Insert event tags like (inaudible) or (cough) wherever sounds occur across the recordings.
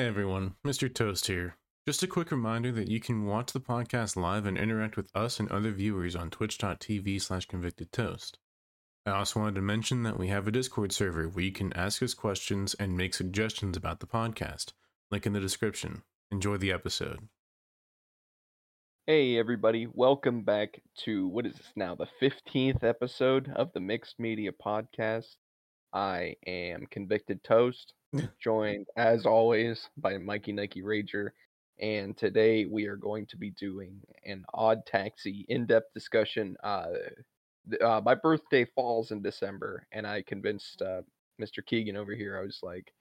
Hey everyone, Mr. Toast here. Just a quick reminder that you can watch the podcast live and interact with us and other viewers on twitch.tv slash convicted toast. I also wanted to mention that we have a Discord server where you can ask us questions and make suggestions about the podcast. Link in the description. Enjoy the episode. Hey everybody, welcome back to what is this now? The 15th episode of the Mixed Media Podcast. I am Convicted Toast, (laughs) joined as always by Mikey Nike Rager, and today we are going to be doing an odd taxi in-depth discussion. Uh, uh, my birthday falls in December, and I convinced uh, Mr. Keegan over here. I was like,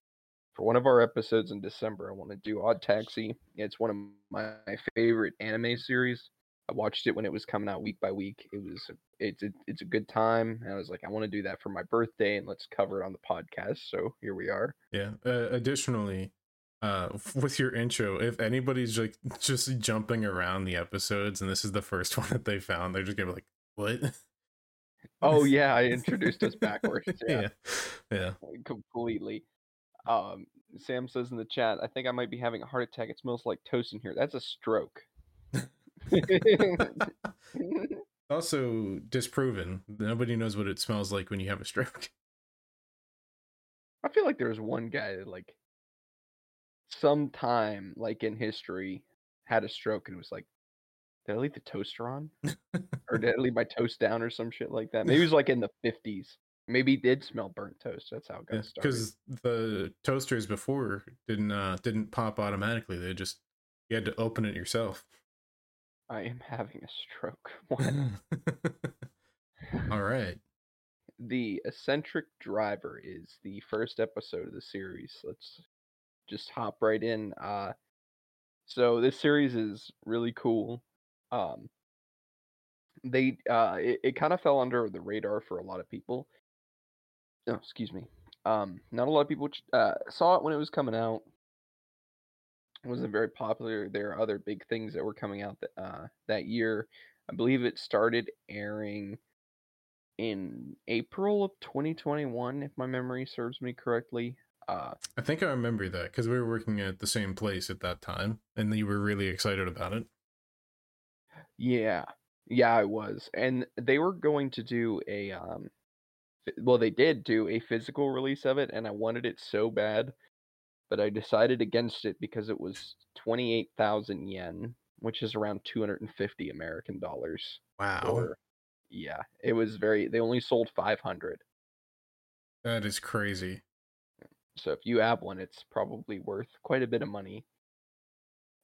for one of our episodes in December, I want to do Odd Taxi. It's one of my favorite anime series. I watched it when it was coming out week by week. It was it's a, it's a good time. And I was like, I want to do that for my birthday, and let's cover it on the podcast. So here we are. Yeah. Uh, additionally, uh, (laughs) with your intro, if anybody's like (laughs) just jumping around the episodes and this is the first (laughs) one that they found, they're just gonna be like, "What?" Oh yeah, I introduced us backwards. Yeah, yeah, yeah. completely. Um, Sam says in the chat, I think I might be having a heart attack. It smells like toast in here. That's a stroke. (laughs) also disproven. Nobody knows what it smells like when you have a stroke. I feel like there was one guy that like sometime like in history had a stroke and was like, Did I leave the toaster on? or did I leave my toast down or some shit like that? Maybe it was like in the fifties. Maybe he did smell burnt toast. That's how it got started. Because the toasters before didn't uh didn't pop automatically. They just you had to open it yourself. I am having a stroke. (laughs) All right. the eccentric driver is the first episode of the series. Let's just hop right in uh so this series is really cool. Um they uh it, it kind of fell under the radar for a lot of people. Oh excuse me. Um not a lot of people uh saw it when it was coming out wasn't very popular there are other big things that were coming out that uh that year i believe it started airing in April of 2021, if my memory serves me correctly. Uh, I think I remember that because we were working at the same place at that time, and you were really excited about it. yeah, yeah, I was, and they were going to do a um, well, they did do a physical release of it, and I wanted it so bad, but I decided against it because it was 28,000 yen, which is around 250 American dollars. Wow, Or yeah, it was very. They only sold 500. that is crazy. So if you have one, it's probably worth quite a bit of money.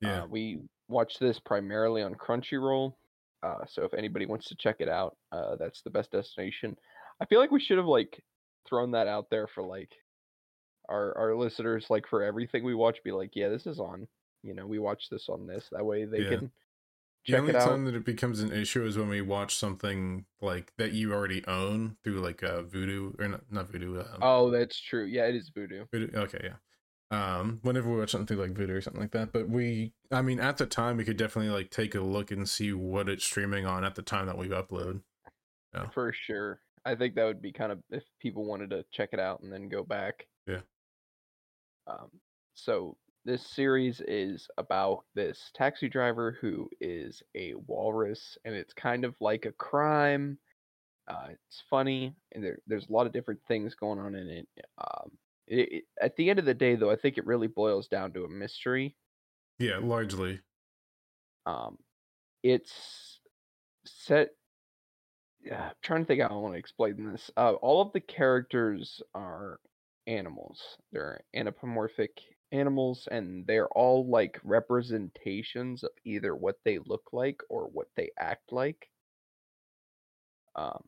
Yeah, Uh, we watch this primarily on Crunchyroll. Uh, so if anybody wants to check it out, uh, that's the best destination. I feel like we should have like thrown that out there for like our our listeners, like for everything we watch, be like, yeah, this is on. You know, we watch this on this. That way they Yeah. can the check only it out. time that it becomes an issue is when we watch something like that you already own through like uh, Vudu or not, not Vudu. Um, Oh, that's true. Yeah, it is Vudu. Vudu. Okay, yeah. Um, whenever we watch something like Vudu or something like that, but we, I mean, at the time, we could definitely like take a look and see what it's streaming on at the time that we upload. Yeah. For sure. I think that would be kind of if people wanted to check it out and then go back. Yeah. Um, so this series is about this taxi driver who is a walrus, and it's kind of like a crime. Uh, it's funny, and there, there's a lot of different things going on in it. Um, it, it. At the end of the day, though, I think it really boils down to a mystery. Yeah, largely. Um, it's set. Yeah, I'm trying to think how I want to explain this. Uh, all of the characters are animals. They're anthropomorphic animals, and they're all like representations of either what they look like or what they act like. Um,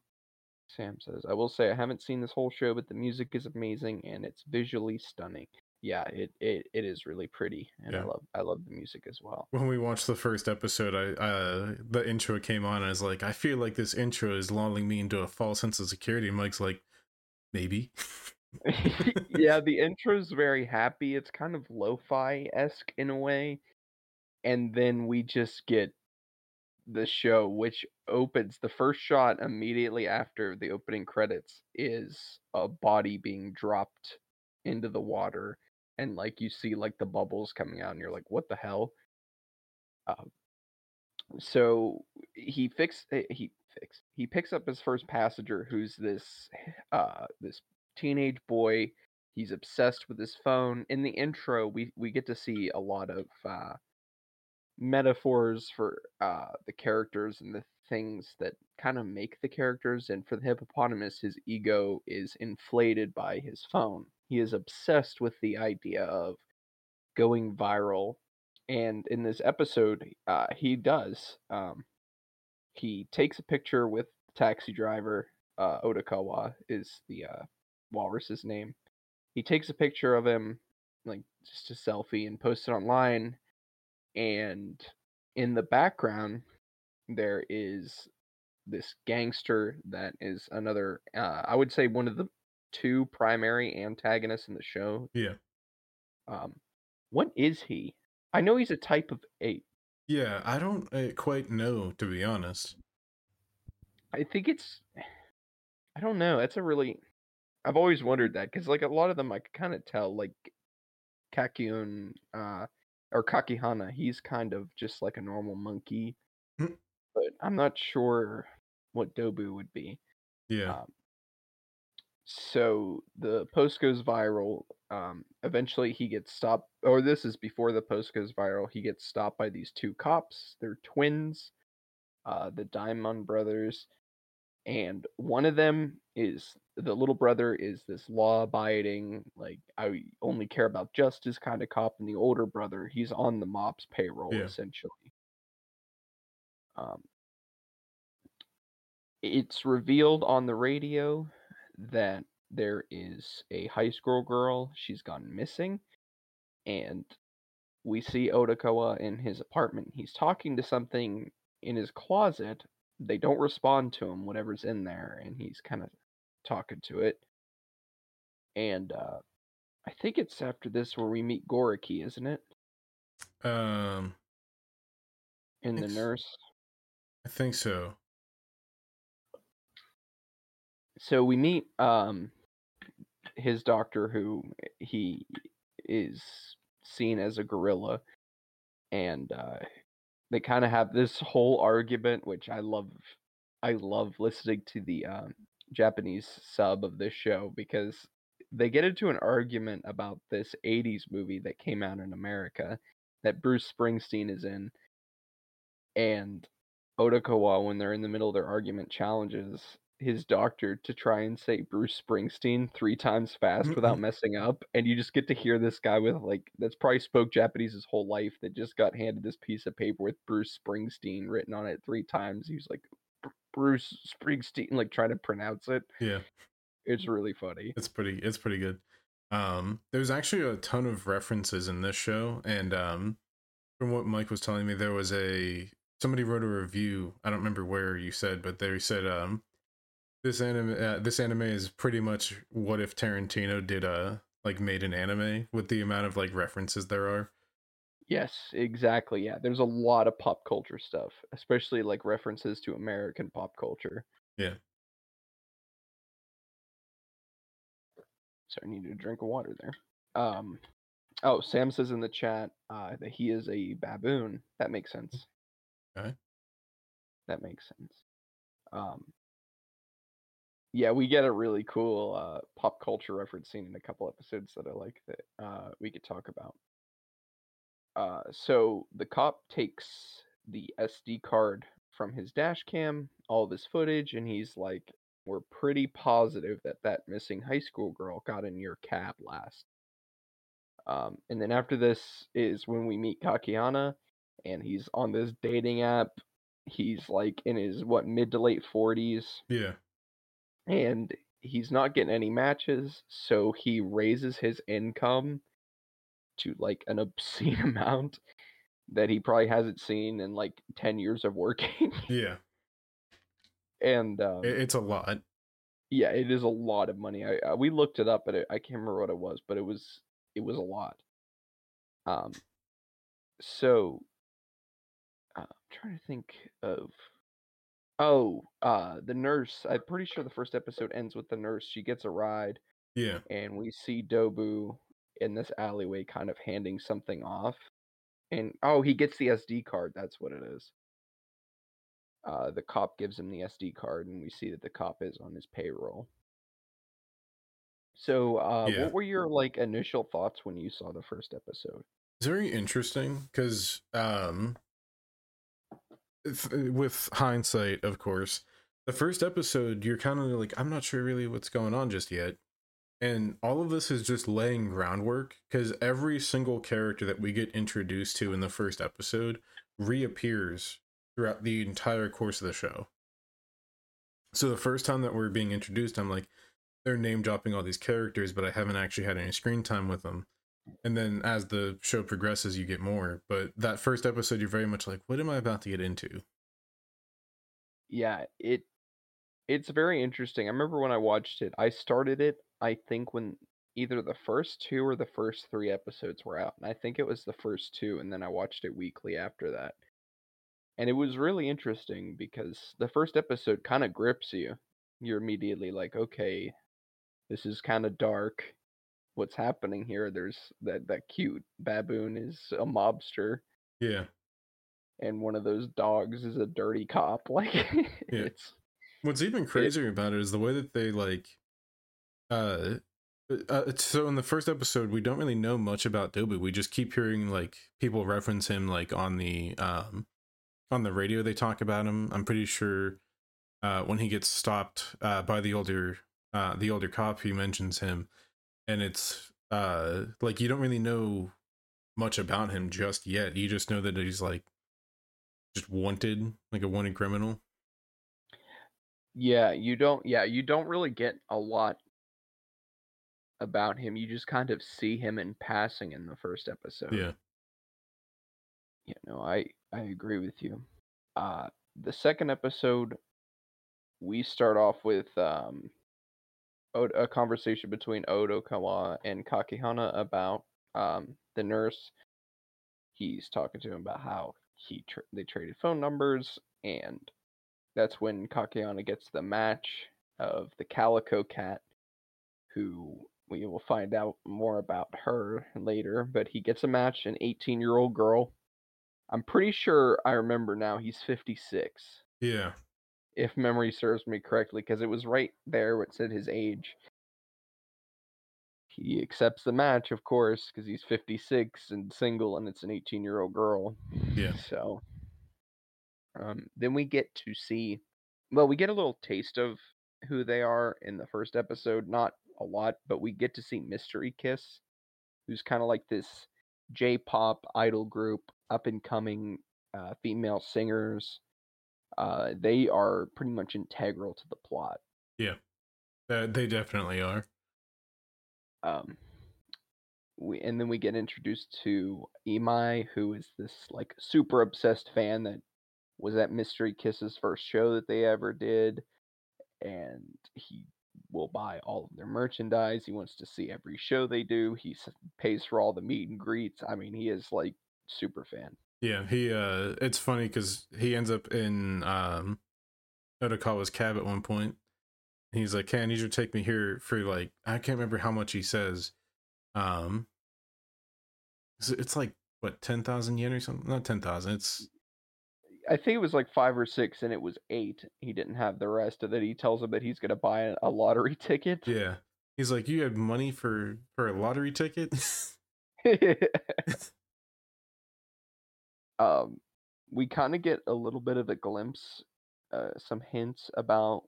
Sam says, "I will say I haven't seen this whole show, but the music is amazing and it's visually stunning. Yeah, it it, it is really pretty, and I love I love the music as well." When we watched the first episode, I uh, the intro came on, and I was like, I feel like this intro is lulling me into a false sense of security. And Mike's like, maybe. (laughs) (laughs) yeah, the intro's very happy. It's kind of lo-fi esque in a way, and then we just get the show, which opens the first shot immediately after the opening credits is a body being dropped into the water, and like you see like the bubbles coming out, and you're like, what the hell? Uh, so he fix eh, he fix he picks up his first passenger, who's this uh this teenage boy. He's obsessed with his phone. In the intro, we we get to see a lot of uh, metaphors for uh, the characters and the things that kind of make the characters. And for the hippopotamus, his ego is inflated by his phone. He is obsessed with the idea of going viral. And in this episode, uh, he does. Um, he takes a picture with the taxi driver. Uh, Odokawa is the uh, walrus's name. He takes a picture of him, like just a selfie, and posts it online. And in the background, there is this gangster that is another uh, I would say one of the two primary antagonists in the show. Yeah. Um what is he? I know he's a type of ape. Yeah, I don't uh, quite know to be honest. I think it's (sighs) I don't know. That's a really I've always wondered that cuz like a lot of them I could kind of tell like Kakyun uh or Kakihana, he's kind of just like a normal monkey. Hmm. But I'm not sure what Dobu would be. Yeah. Um, so the post goes viral. Um, eventually, he gets stopped, or this is before the post goes viral. He gets stopped by these two cops. They're twins, uh, the Diamond brothers, and one of them is the little brother is this law-abiding, like I only care about justice kind of cop, and the older brother he's on the mob's payroll Yeah. essentially. Um, it's revealed on the radio that there is a high school girl. She's gone missing. And we see Odokawa in his apartment. He's talking to something in his closet. They don't respond to him, whatever's in there, and he's kind of talking to it. And uh, I think it's after this where we meet Goriki, isn't it? Um, In the nurse. I think so. so we meet um his doctor who he is seen as a gorilla and uh they kind of have this whole argument which i love i love listening to the um japanese sub of this show because they get into an argument about this 80s movie that came out in america that bruce springsteen is in and Odokawa, when they're in the middle of their argument, challenges his doctor to try and say Bruce Springsteen three times fast without messing up. And you just get to hear this guy with like that's probably spoke Japanese his whole life that just got handed this piece of paper with Bruce Springsteen written on it three times. He was like "Br- Bruce Springsteen, like trying to pronounce it. Yeah. It's really funny. It's pretty it's pretty good. Um there's actually a ton of references in this show and um from what Mike was telling me there was a somebody wrote a review. I don't remember where you said, but they said um this anime uh, this anime is pretty much what if Tarantino did a like made an anime with the amount of like references there are. Yes, exactly. Yeah, there's a lot of pop culture stuff, especially like references to American pop culture. Yeah. So I needed a drink of water there. Um, oh, Sam says in the chat uh, that he is a baboon. That makes sense. Okay. That makes sense. Um, yeah, we get a really cool uh, pop culture reference scene in a couple episodes that I like that uh, we could talk about. Uh, so the cop takes the SD card from his dash cam, all of his footage, and he's like, "We're pretty positive that that missing high school girl got in your cab last." Um, and then after this is when we meet Kakihana, and he's on this dating app. He's like in his what mid to late forties, Yeah. and he's not getting any matches, so he raises his income to like an obscene (laughs) amount that he probably hasn't seen in like 10 years of working. Yeah. and um, it's a lot. yeah, it is a lot of money. I, I we looked it up, but it, I can't remember what it was, but it was it was a lot. Um, so uh, I'm trying to think of. Oh, uh, the nurse. I'm pretty sure the first episode ends with the nurse. She gets a ride, Yeah. and we see Dobu in this alleyway, kind of handing something off. And oh, he gets the SD card. That's what it is. Uh, the cop gives him the SD card, and we see that the cop is on his payroll. So, uh, Yeah. what were your like initial thoughts when you saw the first episode? It's very interesting because, um, if- with hindsight, of course, the first episode, you're kind of like, I'm not sure really what's going on just yet. And all of this is just laying groundwork because every single character that we get introduced to in the first episode reappears throughout the entire course of the show. So the first time that we're being introduced, I'm like, they're name dropping all these characters, but I haven't actually had any screen time with them and then as the show progresses you get more but that first episode you're very much like what am i about to get into Yeah, it it's very interesting. I remember when I watched it, I started it, I think when either the first two or the first three episodes were out. And I think it was the first two, and then I watched it weekly after that. And it was really interesting because the first episode kind of grips you. You're immediately like, okay, this is kind of dark. What's happening here? There's that that cute baboon is a mobster yeah and one of those dogs is a dirty cop. (laughs) Like it's what's even crazier about it is the way that they like uh uh, so in the first episode we don't really know much about Dobu. We just keep hearing like people reference him like on the um on the radio they talk about him. I'm pretty sure uh when he gets stopped uh by the older uh the older cop he mentions him and it's uh like you don't really know much about him just yet. You just know that he's like just wanted, like a wanted criminal. Yeah, you don't yeah, you don't really get a lot about him. You just kind of see him in passing in the first episode. Yeah. You know, I I agree with you. Uh the second episode we start off with um Od- a conversation between Odokawa and Kakihana about um the nurse. He's talking to him about how he tra- they traded phone numbers and that's when Kakihana gets the match of the Calico Cat, who we will find out more about her later. But he gets a match, an 18 year old girl. I'm pretty sure I remember now he's 56, Yeah. if memory serves me correctly, because it was right there what said his age. He accepts the match, of course, because he's 56 and single, and it's an 18 year old girl. Yeah. So, um, then we get to see, well, we get a little taste of who they are in the first episode. Not a lot, but we get to see Mystery Kiss, who's kind of like this J-pop idol group, up and coming uh, female singers. Uh, they are pretty much integral to the plot. Uh, they definitely are. um we and then we get introduced to Imai, who is this like super obsessed fan that was at Mystery Kiss's first show that they ever did, and he will buy all of their merchandise. He wants to see every show they do. He pays for all the meet and greets. I mean, he is like super fan. Yeah. He, uh, it's funny because he ends up in, um, Odokawa's cab at one point. He's like, "Hey, I need you take me here for like I can't remember how much he says. Um, it's, it's like what ten thousand yen or something? Not ten thousand. It's I think it was like five or six, and it was eight. He didn't have the rest of it. He tells him that he's gonna buy a- lottery ticket. yeah. He's like, you have money for for a lottery ticket. (laughs) (laughs) um, we kind of get a little bit of a glimpse, uh, some hints about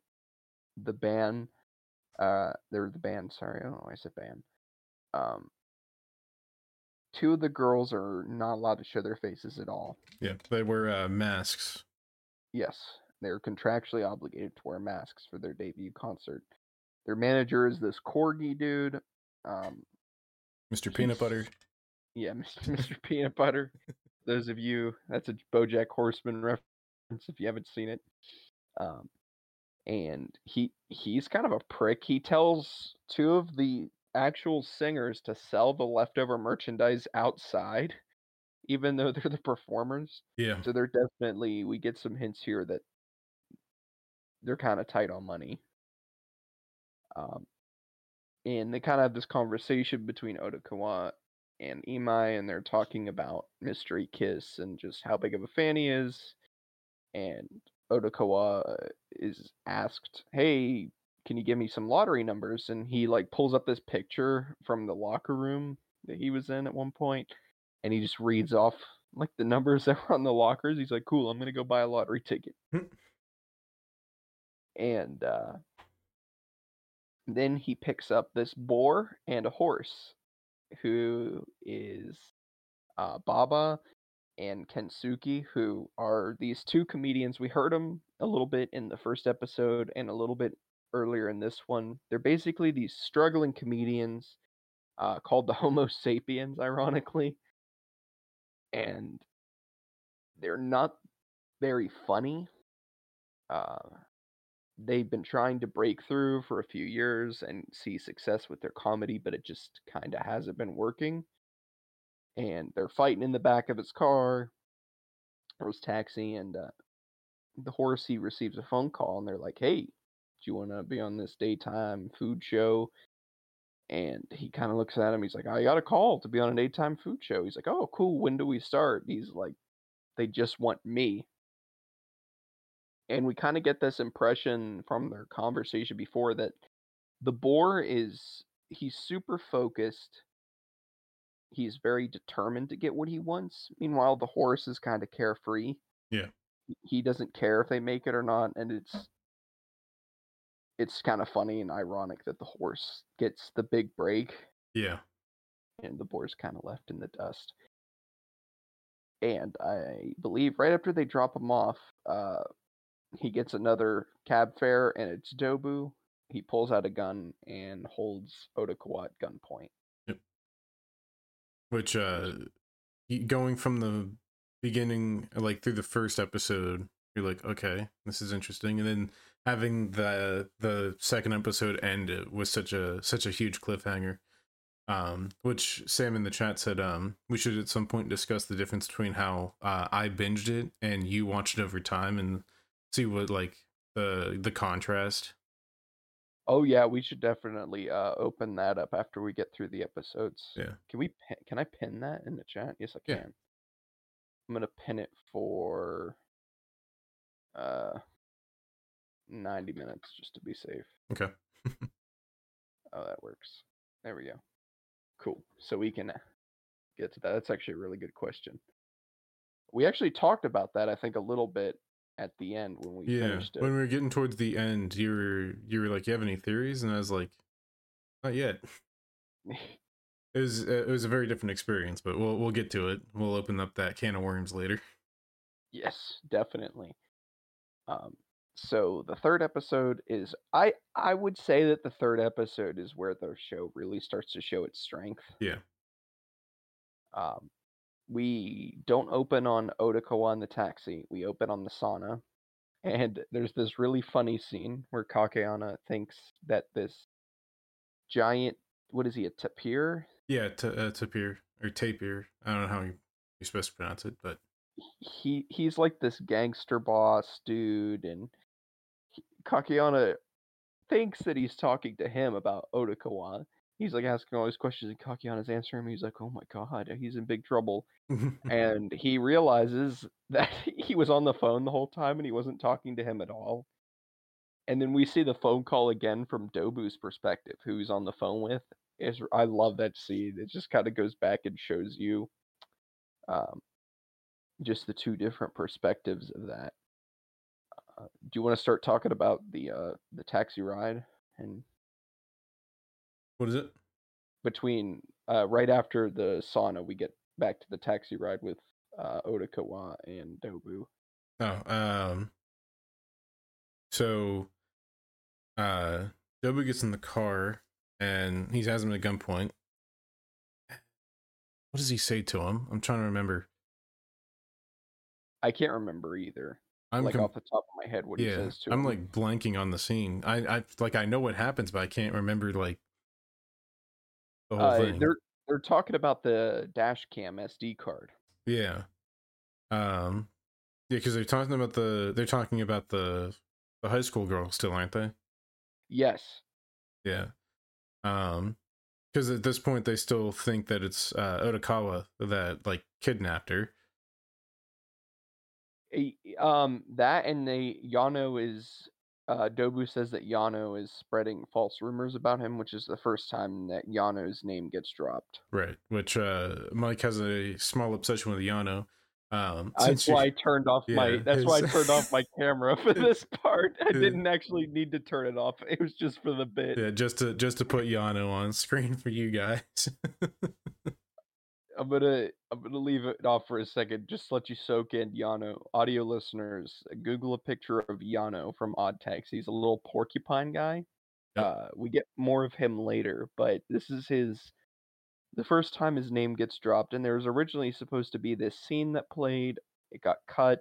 the band. Uh, they're the band. Sorry, I don't know why I said band. Um, two of the girls are not allowed to show their faces at all. yeah, they wear uh, masks. Yes, they're contractually obligated to wear masks for their debut concert. Their manager is this corgi dude. Um, Mr. Peanut Butter. Yeah, (laughs) Mr. Mr. Peanut Butter. Those of you, that's a BoJack Horseman reference if you haven't seen it. Um, and he he's kind of a prick. He tells two of the actual singers to sell the leftover merchandise outside, even though (laughs) they're the performers. Yeah. So they're definitely we get some hints here that they're kind of tight on money. Um, and they kind of have this conversation between Odokawa and Imai, and they're talking about Mystery Kiss and just how big of a fan he is. And Odokawa is asked, "Hey, can you give me some lottery numbers?" And he like pulls up this picture from the locker room that he was in at one point, and he just reads off like the numbers (laughs) that were on the lockers. He's like, "Cool, I'm gonna go buy a lottery ticket." and uh, then he picks up this boar and a horse, who is uh, Baba and Kensuke, who are these two comedians. We heard them a little bit in the first episode and a little bit earlier in this one. They're basically these struggling comedians uh, called the (laughs) Homo sapiens, ironically. And they're not very funny. Uh, they've been trying to break through for a few years and see success with their comedy, but it just kind of hasn't been working. And they're fighting in the back of his car or his taxi, and uh, the horse he receives a phone call, and they're like, "Hey, you want to be on this daytime food show?" And he kind of looks at him. He's like, "I got a call to be on a daytime food show." He's like, "Oh, cool. When do we start?" He's like, "They just want me." and we kind of get this impression from their conversation before that the boar is he's super focused he's very determined to get what he wants meanwhile the horse is kind of carefree Yeah. he doesn't care if they make it or not and it's it's kind of funny and ironic that the horse gets the big break Yeah. and the boar's kind of left in the dust and i believe right after they drop him off uh he gets another cab fare and it's Dobu. He pulls out a gun and holds Odokawa at gunpoint. Which uh going from the beginning like through the first episode, you're like, okay, this is interesting. And then having the the second episode end it was such a such a huge cliffhanger. Um, which Sam in the chat said um we should at some point discuss the difference between how uh, I binged it and you watched it over time and see what like the the contrast. Oh yeah, we should definitely uh, open that up after we get through the episodes. Yeah. Can we? Pin, can I pin that in the chat? Yes, I Yeah. can. I'm gonna pin it for uh 90 minutes just to be safe. Okay. (laughs) Oh, that works. There we go. Cool. So we can get to that. That's actually a really good question. We actually talked about that, I think, a little bit at the end when we yeah finished it. when we were getting towards the end you were you were like you have any theories and i was like not yet (laughs) it was uh, it was a very different experience but we'll we'll get to it we'll open up that can of worms later yes, definitely. Um, so the third episode is I I would say that the third episode is where the show really starts to show its strength. Yeah. Um, we don't open on Odokawa in the taxi. We open on the sauna. And there's this really funny scene where Kakihana thinks that this giant, what is he, a tapir? yeah t- uh, tapir or tapir i don't know how you, you're supposed to pronounce it but He he's like this gangster boss dude, and Kakihana thinks that he's talking to him about Odokawa. He's like asking all these questions, and Kakihana's answering him. He's like, "Oh my god, he's in big trouble." (laughs) and he realizes (laughs) that he was on the phone the whole time and he wasn't talking to him at all. And then we see the phone call again from Dobu's perspective, who he's on the phone with. Is I love that scene. It just kind of goes back and shows you um, just the two different perspectives of that. Uh, do you want to start talking about the uh, the taxi ride and what is it between uh, right after the sauna, we get back to the taxi ride with uh, Odokawa and Dobu. oh um so uh Dobu gets in the car and he has him at gunpoint what does he say to him i'm trying to remember I can't remember either, i'm like com- off the top of my head, what he says to i'm him. like blanking on the scene i i like i know what happens but i can't remember like the whole uh, thing they're they're talking about the dash cam SD card. yeah um yeah because they're talking about the they're talking about the the high school girl still aren't they Yes, yeah Um, because at this point they still think that it's uh, Odokawa that like kidnapped her. Um, that and they Yano is uh Dobu says that Yano is spreading false rumors about him, which is the first time that Yano's name gets dropped. Right, which uh, Mike has a small obsession with Yano. Um, That's since you- why I turned off my. Yeah, That's why I turned off my camera for (laughs) this part. I didn't actually need to turn it off. It was just for the bit. yeah, just to just to put Yano on screen for you guys. (laughs) I'm gonna I'm gonna leave it off for a second, just let you soak in Yano. Audio listeners, Google a picture of Yano from Odd Taxi. He's a little porcupine guy. Yep. Uh, we get more of him later, but this is his the first time his name gets dropped, and there was originally supposed to be this scene that played. It got cut.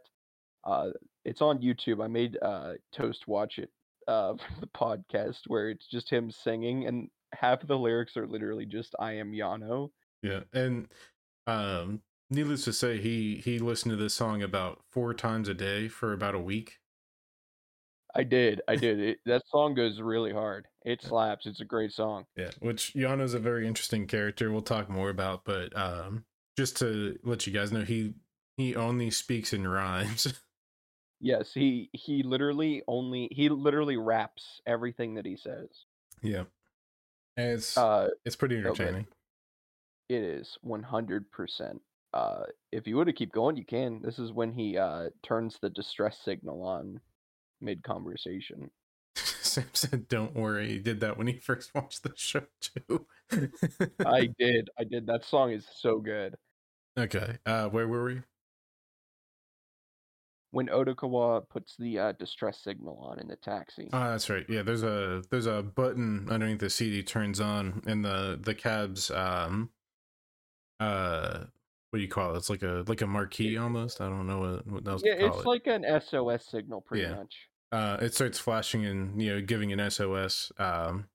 Uh, it's on YouTube. I made uh, Toast watch it uh, (laughs) for the podcast, where it's just him singing, and half of the lyrics are literally just "I am Yano." Yeah, and um, needless to say, he he listened to this song about four times a day for about a week. I did. I did. It, that song goes really hard. It slaps. It's a great song. Yeah, which Yano's a very interesting character. We'll talk more about, but um, just to let you guys know, he he only speaks in rhymes. (laughs) Yes, he he literally only he literally raps everything that he says. yeah, and it's Uh, it's pretty okay. It is one hundred percent. Uh, if you want to keep going, you can. This is when he uh turns the distress signal on mid conversation. (laughs) Sam said, "Don't worry." He did that when he (laughs) first watched the show too. I (laughs) did. I did. That song is so good. okay, uh, where were we? When Odokawa puts the uh, distress signal on in the taxi. Oh, that's right. Yeah, there's a there's a button underneath the seat he turns on, and the the cab's um uh what do you call it? It's like a like a marquee almost. I don't know what, what else yeah, to call it's it. like an SOS signal, pretty Yeah. much. uh, it starts flashing and you know giving an SOS. Um,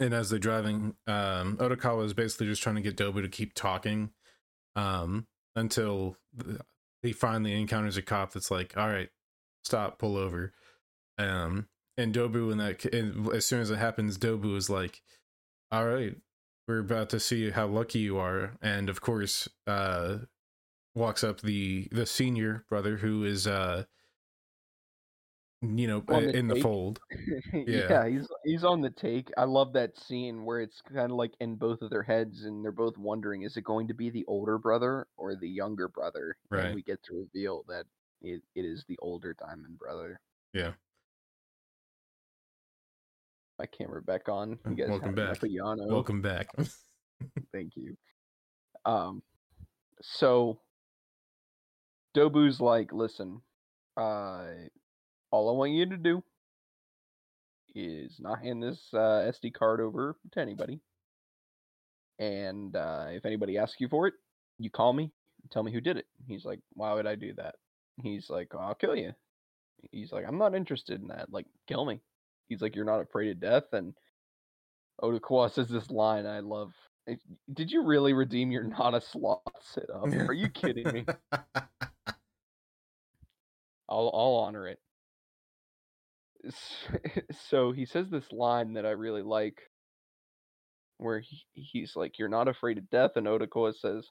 and as they're driving, um, Odokawa is basically just trying to get Dobu to keep talking, um, until he finally encounters a cop that's like, "All right, stop, pull over." Um, and Dobu, and that, and as soon as it happens, Dobu is like, "All right, we're about to see how lucky you are," and of course, uh, walks up the the senior brother who is uh you know the in the fold (laughs) yeah. Yeah. he's he's on the take. I love that scene where it's kind of like in both of their heads, and they're both wondering: is it going to be the older brother or the younger brother? Right. And we get to reveal that it, it is the older Diamond brother. Yeah. My camera back on. You guys welcome back. of welcome back (laughs) Thank you. Um, so Dobu's like, listen, uh, all I want you to do is not hand this uh, SD card over to anybody. And uh, if anybody asks you for it, you call me tell me who did it. He's like, why would I do that? He's like, I'll kill you. He's like, I'm not interested in that. Like, kill me. He's like, you're not afraid of death. And Odokawa says this line I love. "Eh, Did you really redeem your (laughs) not a sloth sit up? Are you kidding me? (laughs) I'll I'll honor it. (laughs) So he says this line that I really like, where he, he's like, "You're not afraid of death," and Odokawa says,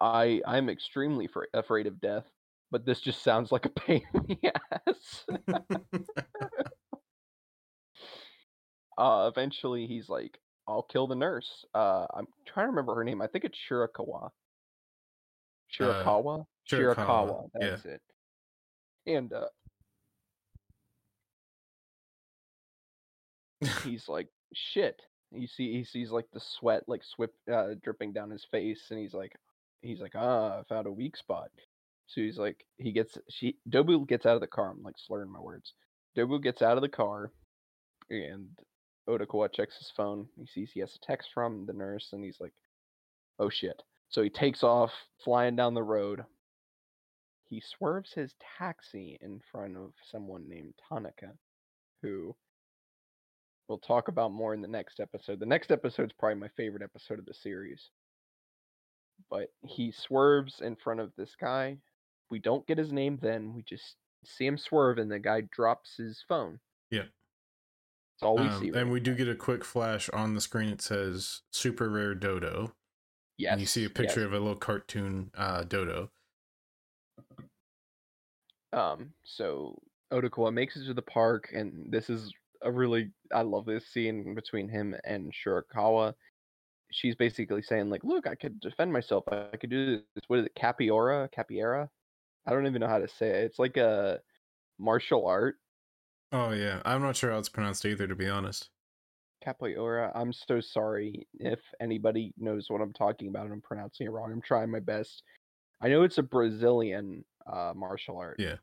"I I'm extremely fra- afraid of death, but this just sounds like a pain in the ass." Uh, eventually, he's like, "I'll kill the nurse." Uh, I'm trying to remember her name. I think it's Shirakawa. Shirakawa. Shirakawa, Shirakawa. yeah. That's it. And uh, he's like, "Shit." You see, he sees like the sweat like swip uh, dripping down his face, and he's like, he's like, "Ah, I found a weak spot." So he's like, he gets she Dobu gets out of the car. I'm like slurring my words. Dobu gets out of the car, and Odokawa checks his phone. He sees he has a text from the nurse, and he's like, "Oh shit!" So he takes off, flying down the road. He swerves his taxi in front of someone named Tanaka, who we'll talk about more in the next episode. The next episode is probably my favorite episode of the series. But he swerves in front of this guy. We don't get his name then. We just see him swerve, and the guy drops his phone. Yeah. All we Um, see. and right we do get a quick flash on the screen. It says super rare dodo. yes, And you see a picture yes. of a little cartoon uh, dodo. Um, so Odokawa makes it to the park, and this is a really I love this scene between him and Shirakawa. She's basically saying like, "Look, I could defend myself. I could do this. What is it? Capiora? Capiera? I don't even know how to say it. It's like a martial art. Oh yeah, I'm not sure how it's pronounced either, to be honest. Capoeira. I'm so sorry if anybody knows what I'm talking about and I'm pronouncing it wrong. I'm trying my best. I know it's a Brazilian uh, martial art. Yeah.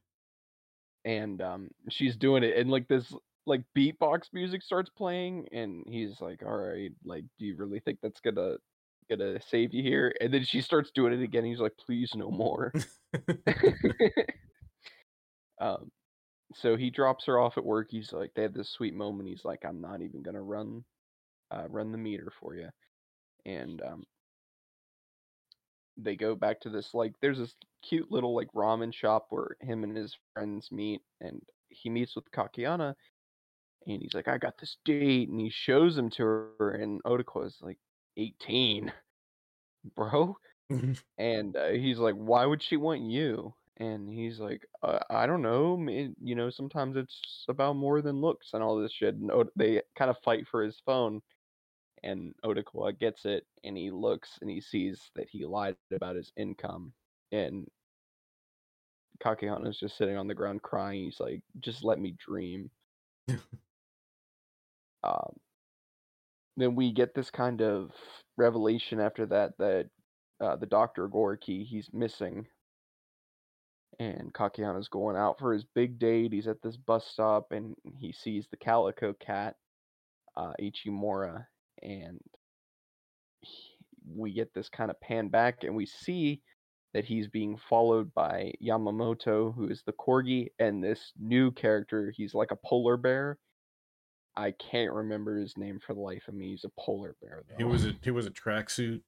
And um, she's doing it, and like this, like beatbox music starts playing, and he's like, "All right, like, do you really think that's gonna gonna save you here?" And then she starts doing it again. He's like, "Please, no more." (laughs) (laughs) um, so he drops her off at work. He's like, they have this sweet moment. He's like, I'm not even gonna run, uh, run the meter for you. And um, they go back to this like, there's this cute little like ramen shop where him and his friends meet, and he meets with Kakihana, and he's like, I got this date, and he shows him to her, and Odako is like, 18, (laughs) bro. (laughs) and uh, he's like, "Why would she want you?" And he's like, uh, "I don't know. ma- You know, sometimes it's about more than looks and all this shit." And Od- they kind of fight for his phone, and Odokawa gets it, and he looks and he sees that he lied about his income, and Kakihana's just sitting on the ground crying. He's like, "Just let me dream." (laughs) um, then we get this kind of revelation after that that uh, the Doctor Goriki he's missing, and Kakihana's going out for his big date. He's at this bus stop and he sees the calico cat, uh, Ichimura, and he- we get this kind of pan back and we see that he's being followed by Yamamoto, who is the corgi, and this new character. He's like a polar bear. I can't remember his name for the life of me. He's a polar bear. Though. he was a he was a tracksuit.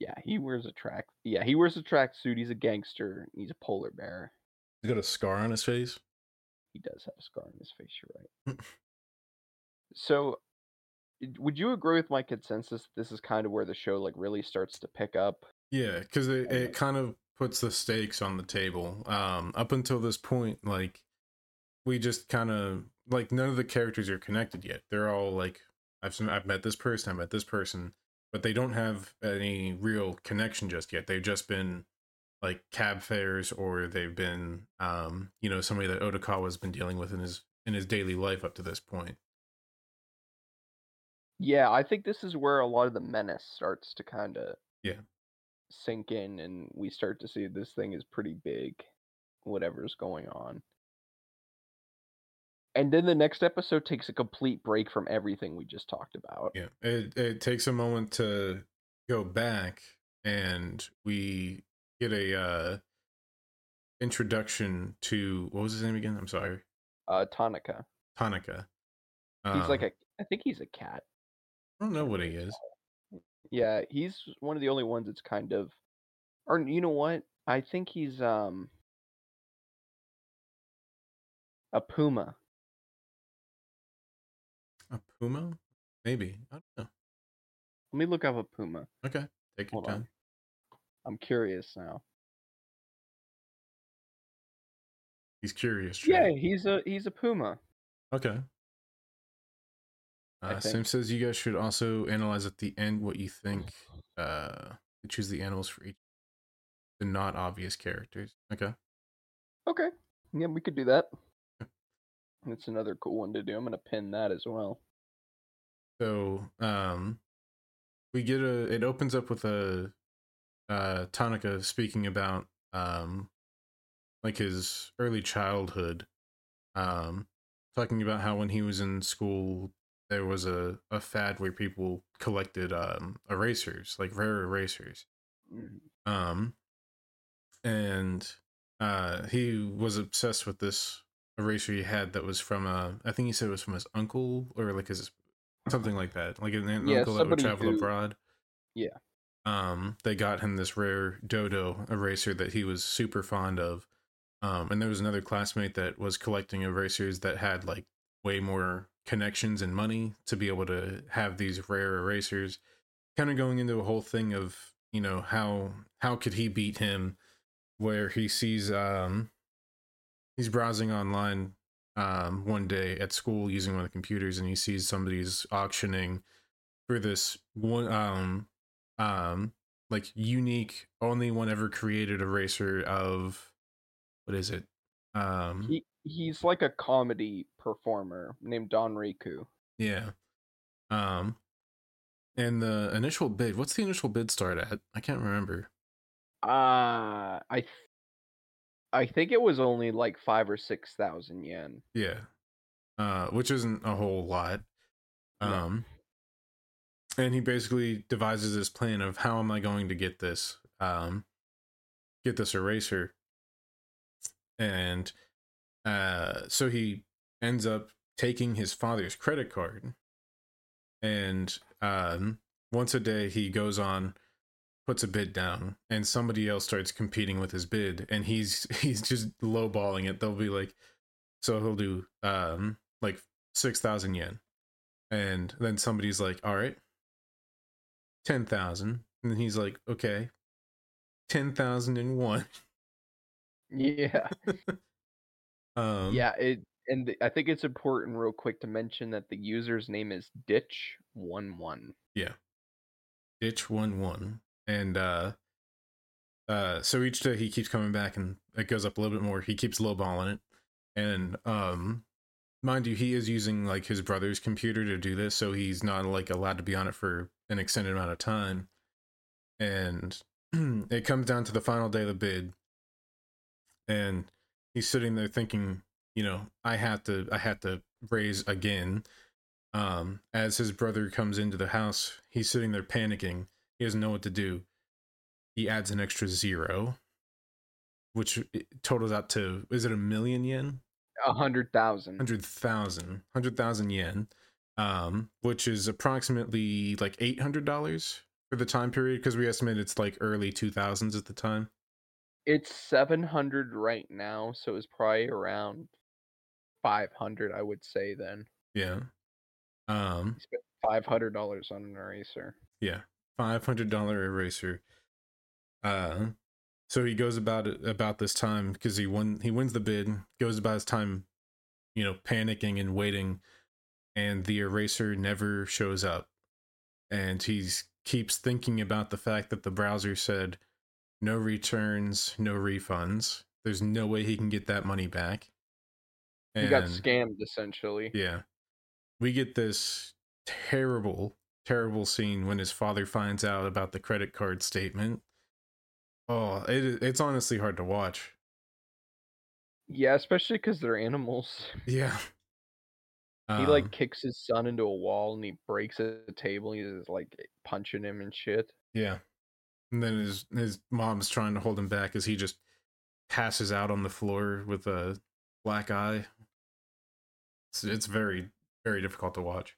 Yeah, he wears a track. Yeah, he wears a tracksuit. He's a gangster. He's a polar bear. He's got a scar on his face. He does have a scar on his face. You're right. so, would you agree with my consensus? This is kind of where the show like really starts to pick up. Yeah, because it, it kind of puts the stakes on the table. Um, up until this point, like we just kind of like none of the characters are connected yet. They're all like I've I've met this person, I met this person, but they don't have any real connection just yet. They've just been like cab fares, or they've been um, you know somebody that Odokawa's been dealing with in his in his daily life up to this point. Yeah, I think this is where a lot of the menace starts to kind of Yeah. sink in, and we start to see this thing is pretty big, whatever's going on. And then the next episode takes a complete break from everything we just talked about. Yeah, it it takes a moment to go back, and we get a uh, introduction to what was his name again? I'm sorry, Uh, Tonica. Tanaka. He's like Um, a. I think he's a cat. I don't know what he is. Yeah, he's one of the only ones that's kind of. Or you know what? I think he's um. A puma. Puma? Maybe. I don't know. Let me look up a puma. Okay, take your Hold time. on. I'm curious now. He's curious. Yeah, he's a he's a puma. Okay. Uh, Sim says you guys should also analyze at the end what you think. Uh, choose the animals for each the not obvious characters. Okay. Okay. Yeah, we could do that. That's another cool one to do. I'm gonna pin that as well. So, um, we get a. It opens up with a, uh, Tanaka speaking about, um, like his early childhood, um, talking about how when he was in school there was a a fad where people collected um erasers, like rare erasers, Mhm. um, and uh, he was obsessed with this eraser he had that was from a. I think he said it was from his uncle or like his something like that, like an, an Yeah, uncle that would travel who- abroad. Yeah. Um, they got him this rare dodo eraser that he was super fond of. Um, and there was another classmate that was collecting erasers that had like way more connections and money to be able to have these rare erasers. Kind of going into a whole thing of you know how how could he beat him, where he sees um he's browsing online um one day at school using one of the computers and he sees somebody's auctioning for this one um um like unique only one ever created eraser of what is it? Um He he's like a comedy performer named Don Riku. yeah. Um and the initial bid what's the initial bid start at? I can't remember. Uh I I think it was only like five or six thousand yen. yeah uh which isn't a whole lot No. um and he basically devises this plan of how am i going to get this um get this eraser and uh so he ends up taking his father's credit card and um once a day he goes on puts a bid down and somebody else starts competing with his bid and he's (laughs) he's just lowballing it. They'll be like so he'll do um like 6000 yen. And then somebody's like all right 10000 and he's like okay 10001 Yeah. (laughs) um yeah, it and I think it's important real quick to mention that the user's name is Ditch11. ditch one one and uh uh so each day he keeps coming back and it goes up a little bit more. He keeps lowballing it. And um mind you he is using like his brother's computer to do this so he's not like allowed to be on it for an extended amount of time. And (clears throat) it comes down to the final day of the bid. And he's sitting there thinking you know i have to i have to raise again. Um as his brother comes into the house he's sitting there panicking he doesn't know what to do he adds an extra zero which totals out to is it a million yen A hundred thousand. 100,000 100,000 yen um which is approximately like $800 for the time period because we estimate it's like early 2000s at the time It's seven hundred right now, so it's probably around five hundred, I would say. Then yeah um five hundred dollars on an eraser. Yeah, five hundred dollar eraser. Uh, so he goes about it about this time because he won. He wins the bid. Goes about his time, you know, panicking and waiting, and the eraser never shows up. And he's keeps thinking about the fact that the browser said no returns, no refunds. There's no way he can get that money back. He got scammed essentially. yeah. We get this terrible, terrible scene when his father finds out about the credit card statement. Oh, it, it's honestly hard to watch. Yeah, especially because they're animals. (laughs) Yeah. He Um, like kicks his son into a wall and he breaks a table. He's just, like punching him and shit. yeah. And then his his mom's trying to hold him back as he just passes out on the floor with a black eye. It's, it's very very difficult to watch.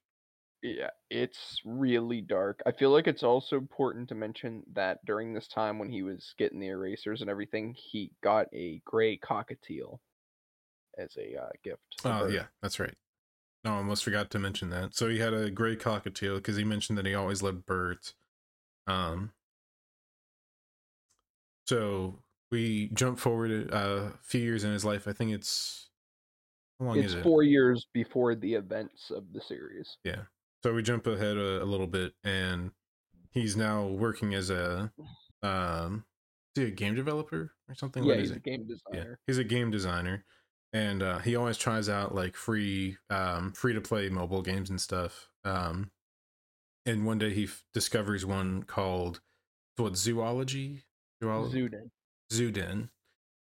Yeah, it's really dark. I feel like it's also important to mention that during this time when he was getting the erasers and everything, he got a gray cockatiel as a uh, gift. Oh yeah, that's right. No, I almost forgot to mention that. So he had a gray cockatiel because he mentioned that he always loved birds. Um. So we jump forward a few years in his life. I think it's how long It's is it? four years before the events of the series. So we jump ahead a, a little bit, and he's now working as a um, is he a game developer or something? yeah, What is he's a game Yeah, designer. he's a game designer, and uh, he always tries out like free, um, free to play mobile games and stuff. Um, and one day he f- discovers one called what zoology, zoology, Zuden. Zuden,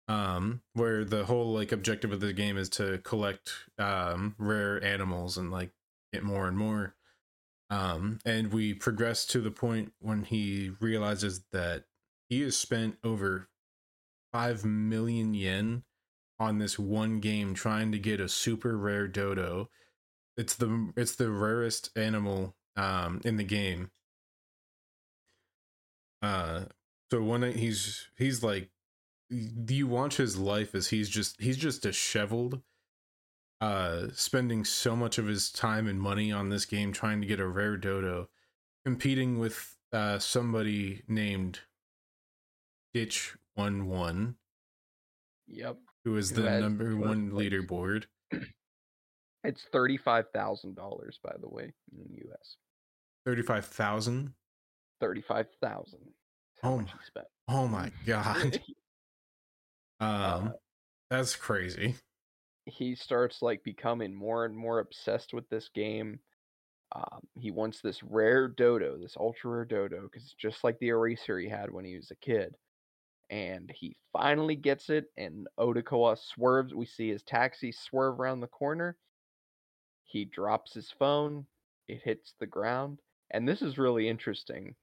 um, where the whole like objective of the game is to collect um, rare animals and like get more and more. Um, and we progress to the point when he realizes that he has spent over five million yen on this one game trying to get a super rare dodo. It's the it's the rarest animal um, in the game. Uh, so one night he's he's like, you watch his life as he's just he's just disheveled, uh spending so much of his time and money on this game trying to get a rare dodo competing with uh somebody named ditch 1 1 Yep. who is the number one leaderboard (clears throat) It's thirty-five thousand dollars, by the way, in the U.S. 35000 Thirty-five thousand. Oh much my- oh my (laughs) god um Uh, that's crazy he starts like becoming more and more obsessed with this game. Um, he wants this rare dodo, this ultra rare dodo, because it's just like the eraser he had when he was a kid. And he finally gets it, and Odokawa swerves. We see his taxi swerve around the corner. He drops his phone. It hits the ground. And this is really interesting.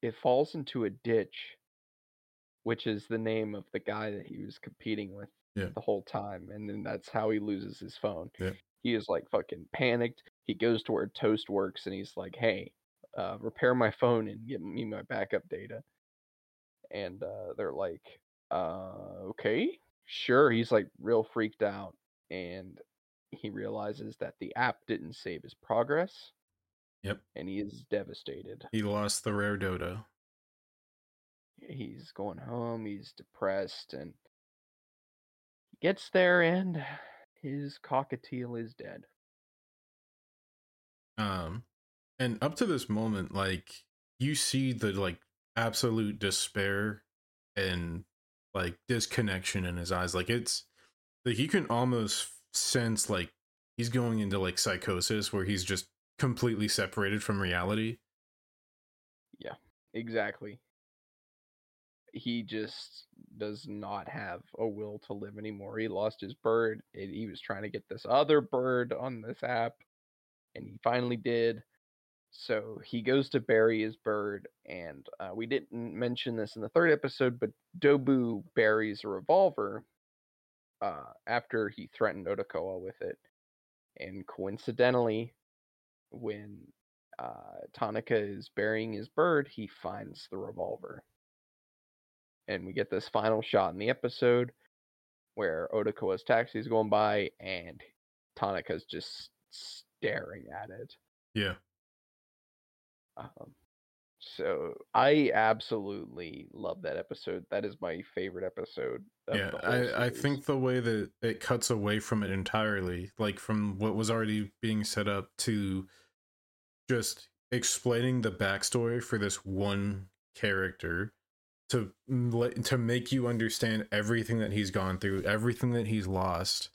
It falls into a ditch, which is the name of the guy that he was competing with Yeah. the whole time. And then that's how he loses his phone. Yeah. He is like fucking panicked. He goes to where Toast works and he's like, hey, uh, repair my phone and give me my backup data. And uh, they're like, uh, okay, sure. He's like real freaked out. And he realizes that the app didn't save his progress. Yep. And he is devastated. he lost the rare dodo He's going home. He's depressed. And gets there and his cockatiel is dead. um and up to this moment like you see the like absolute despair and like disconnection in his eyes like it's like you can almost sense like he's going into like psychosis where he's just completely separated from reality Yeah, Exactly. He just does not have a will to live anymore. He lost his bird. And he was trying to get this other bird on this app, and he finally did. So he goes to bury his bird, and uh, we didn't mention this in the third episode, but Dobu buries a revolver uh, after he threatened Odokawa with it. And coincidentally, when uh, Tanaka is burying his bird, he finds the revolver. And we get this final shot in the episode where Odokawa's taxi is going by and Tanaka's just staring at it. yeah Um, so I absolutely love that episode. That is my favorite episode. Of yeah i i think the way that it cuts away from it entirely like from what was already being set up to just explaining the backstory for this one character to to make you understand everything that he's gone through everything that he's lost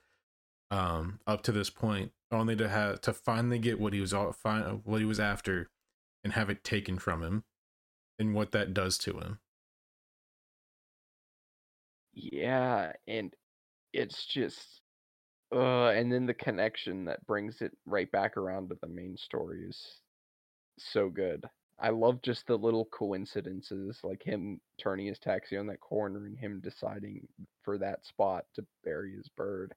um up to this point only to have to finally get what he was all fi- what he was after and have it taken from him and what that does to him Yeah, and it's just uh and then the connection that brings it right back around to the main story is so good. I love just the little coincidences like him turning his taxi on that corner and him deciding for that spot to bury his bird.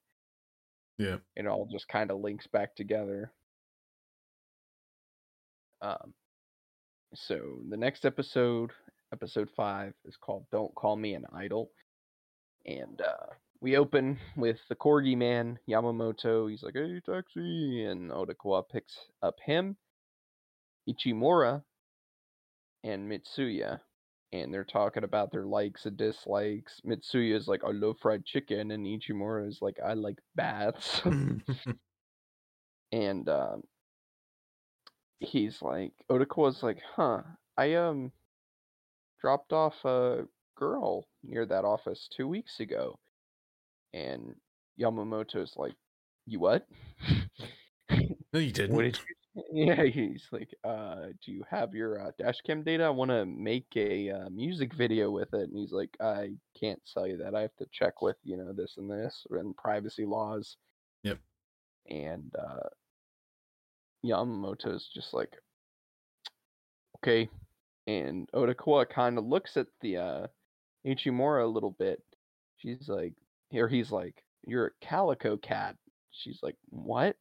yeah And It all just kind of links back together. Um so the next episode, episode 5 is called Don't Call Me an Idol. And uh, we open with the corgi man, Yamamoto. He's like, hey, taxi. And Odokawa picks up him, Ichimura, and Mitsuya. And they're talking about their likes and dislikes. Mitsuya is like, I love fried chicken. And Ichimura is like, I like baths. (laughs) (laughs) and um, he's like, Odokawa's like, huh, I um dropped off a girl near that office two weeks ago. And Yamamoto's like, You what? no you (laughs) didn't what did you (laughs) Yeah, he's like, uh, do you have your uh, dash cam data? I want to make a uh, music video with it. And he's like, I can't sell you that. I have to check with, you know, this and this and privacy laws. Yep. And uh, Yamamoto's just like, okay. And Odokawa kind of looks at the uh, Ichimura a little bit. She's like, here he's like, you're a calico cat. She's like, what?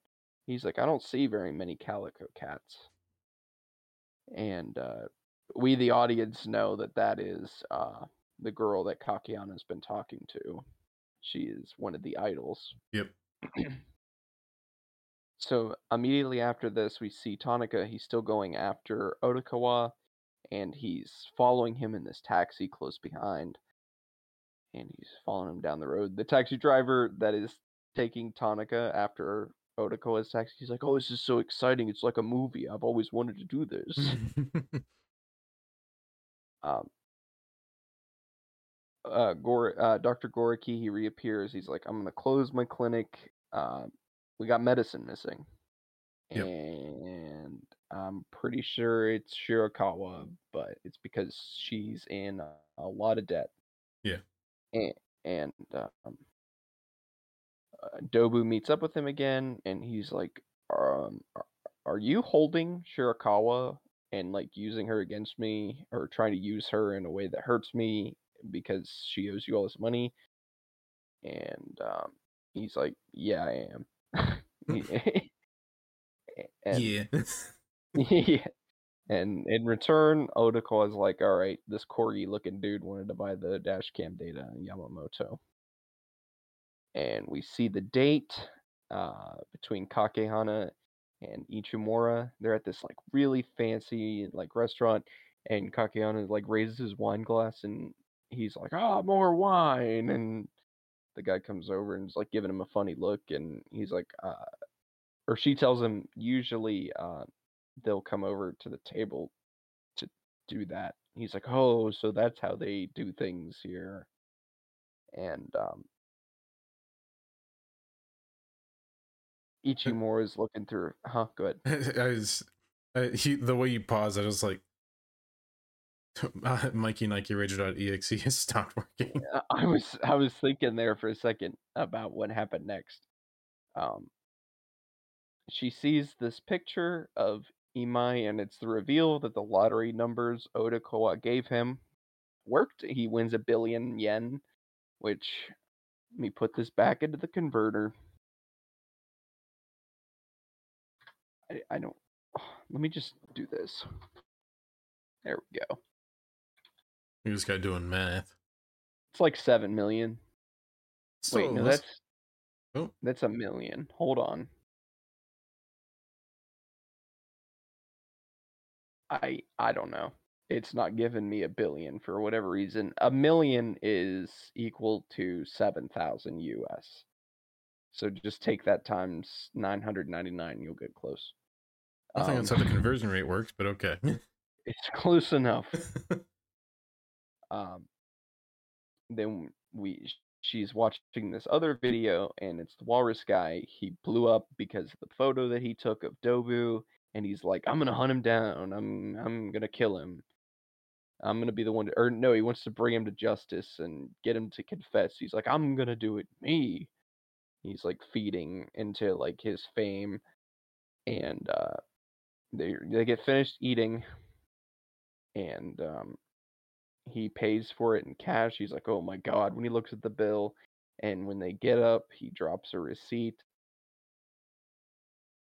He's like, I don't see very many calico cats. And uh, we, the audience, know that that is uh, the girl that Kakihana's been talking to. She is one of the idols. Yep. (clears throat) So immediately after this, we see Tanaka. He's still going after Odokawa, and he's following him in this taxi close behind. And he's following him down the road. The taxi driver that is taking Tanaka after Odokawa's taxi, he's like, "Oh, this is so exciting! It's like a movie. I've always wanted to do this." (laughs) um, uh, Gor- uh, Dr. Goriki, he reappears. He's like, I'm going to close my clinic. Uh, we got medicine missing. Yep. And I'm pretty sure it's Shirakawa, but it's because she's in a, a lot of debt. Yeah. And, and um, Dobu meets up with him again, and he's like, um, are, you holding Shirakawa and like using her against me or trying to use her in a way that hurts me because she owes you all this money. And um, he's like, Yeah, I am. (laughs) (laughs) and, yeah. (laughs) yeah. And in return, Otoko is like, All right, this corgi looking dude wanted to buy the dash cam data Yamamoto. And we see the date uh, between Kakihana and Ichimura. They're at this like really fancy like restaurant, and Kakihana like raises his wine glass and he's like, "Ah, oh, more wine," and the guy comes over and is like giving him a funny look, and he's like, uh, or she tells him usually uh, they'll come over to the table to do that. He's like, "Oh, so that's how they do things here," and um, Ichimura is looking through. Huh? Good. (laughs) I was, he, the way you pause, I was like, (laughs) Mikey Nike Rager.exe (laughs) has stopped working. I was I was thinking there for a second about what happened next. Um, she sees this picture of Imai, and it's the reveal that the lottery numbers Odokawa gave him worked. He wins a billion yen, which let me put this back into the converter. I, I don't. (sighs) Let me just do this. There we go. You just got doing math. It's like seven million. So Wait, no, that's oh. that's a million. Hold on. I I don't know. It's not giving me a billion for whatever reason. A million is equal to seven thousand US. So just take that times nine hundred ninety nine. You'll get close. I think um, that's how the conversion rate works, but okay. (laughs) it's close enough. (laughs) Um, then we she's watching this other video and it's the walrus guy. He blew up because of the photo that he took of Dobu and he's like, I'm gonna hunt him down. I'm I'm gonna kill him. I'm gonna be the one to, or no, he wants to bring him to justice and get him to confess. He's like, I'm gonna do it me. He's like feeding into like his fame, and uh, they they get finished eating, and um, he pays for it in cash. He's like, "Oh my god!" When he looks at the bill, and when they get up, he drops a receipt,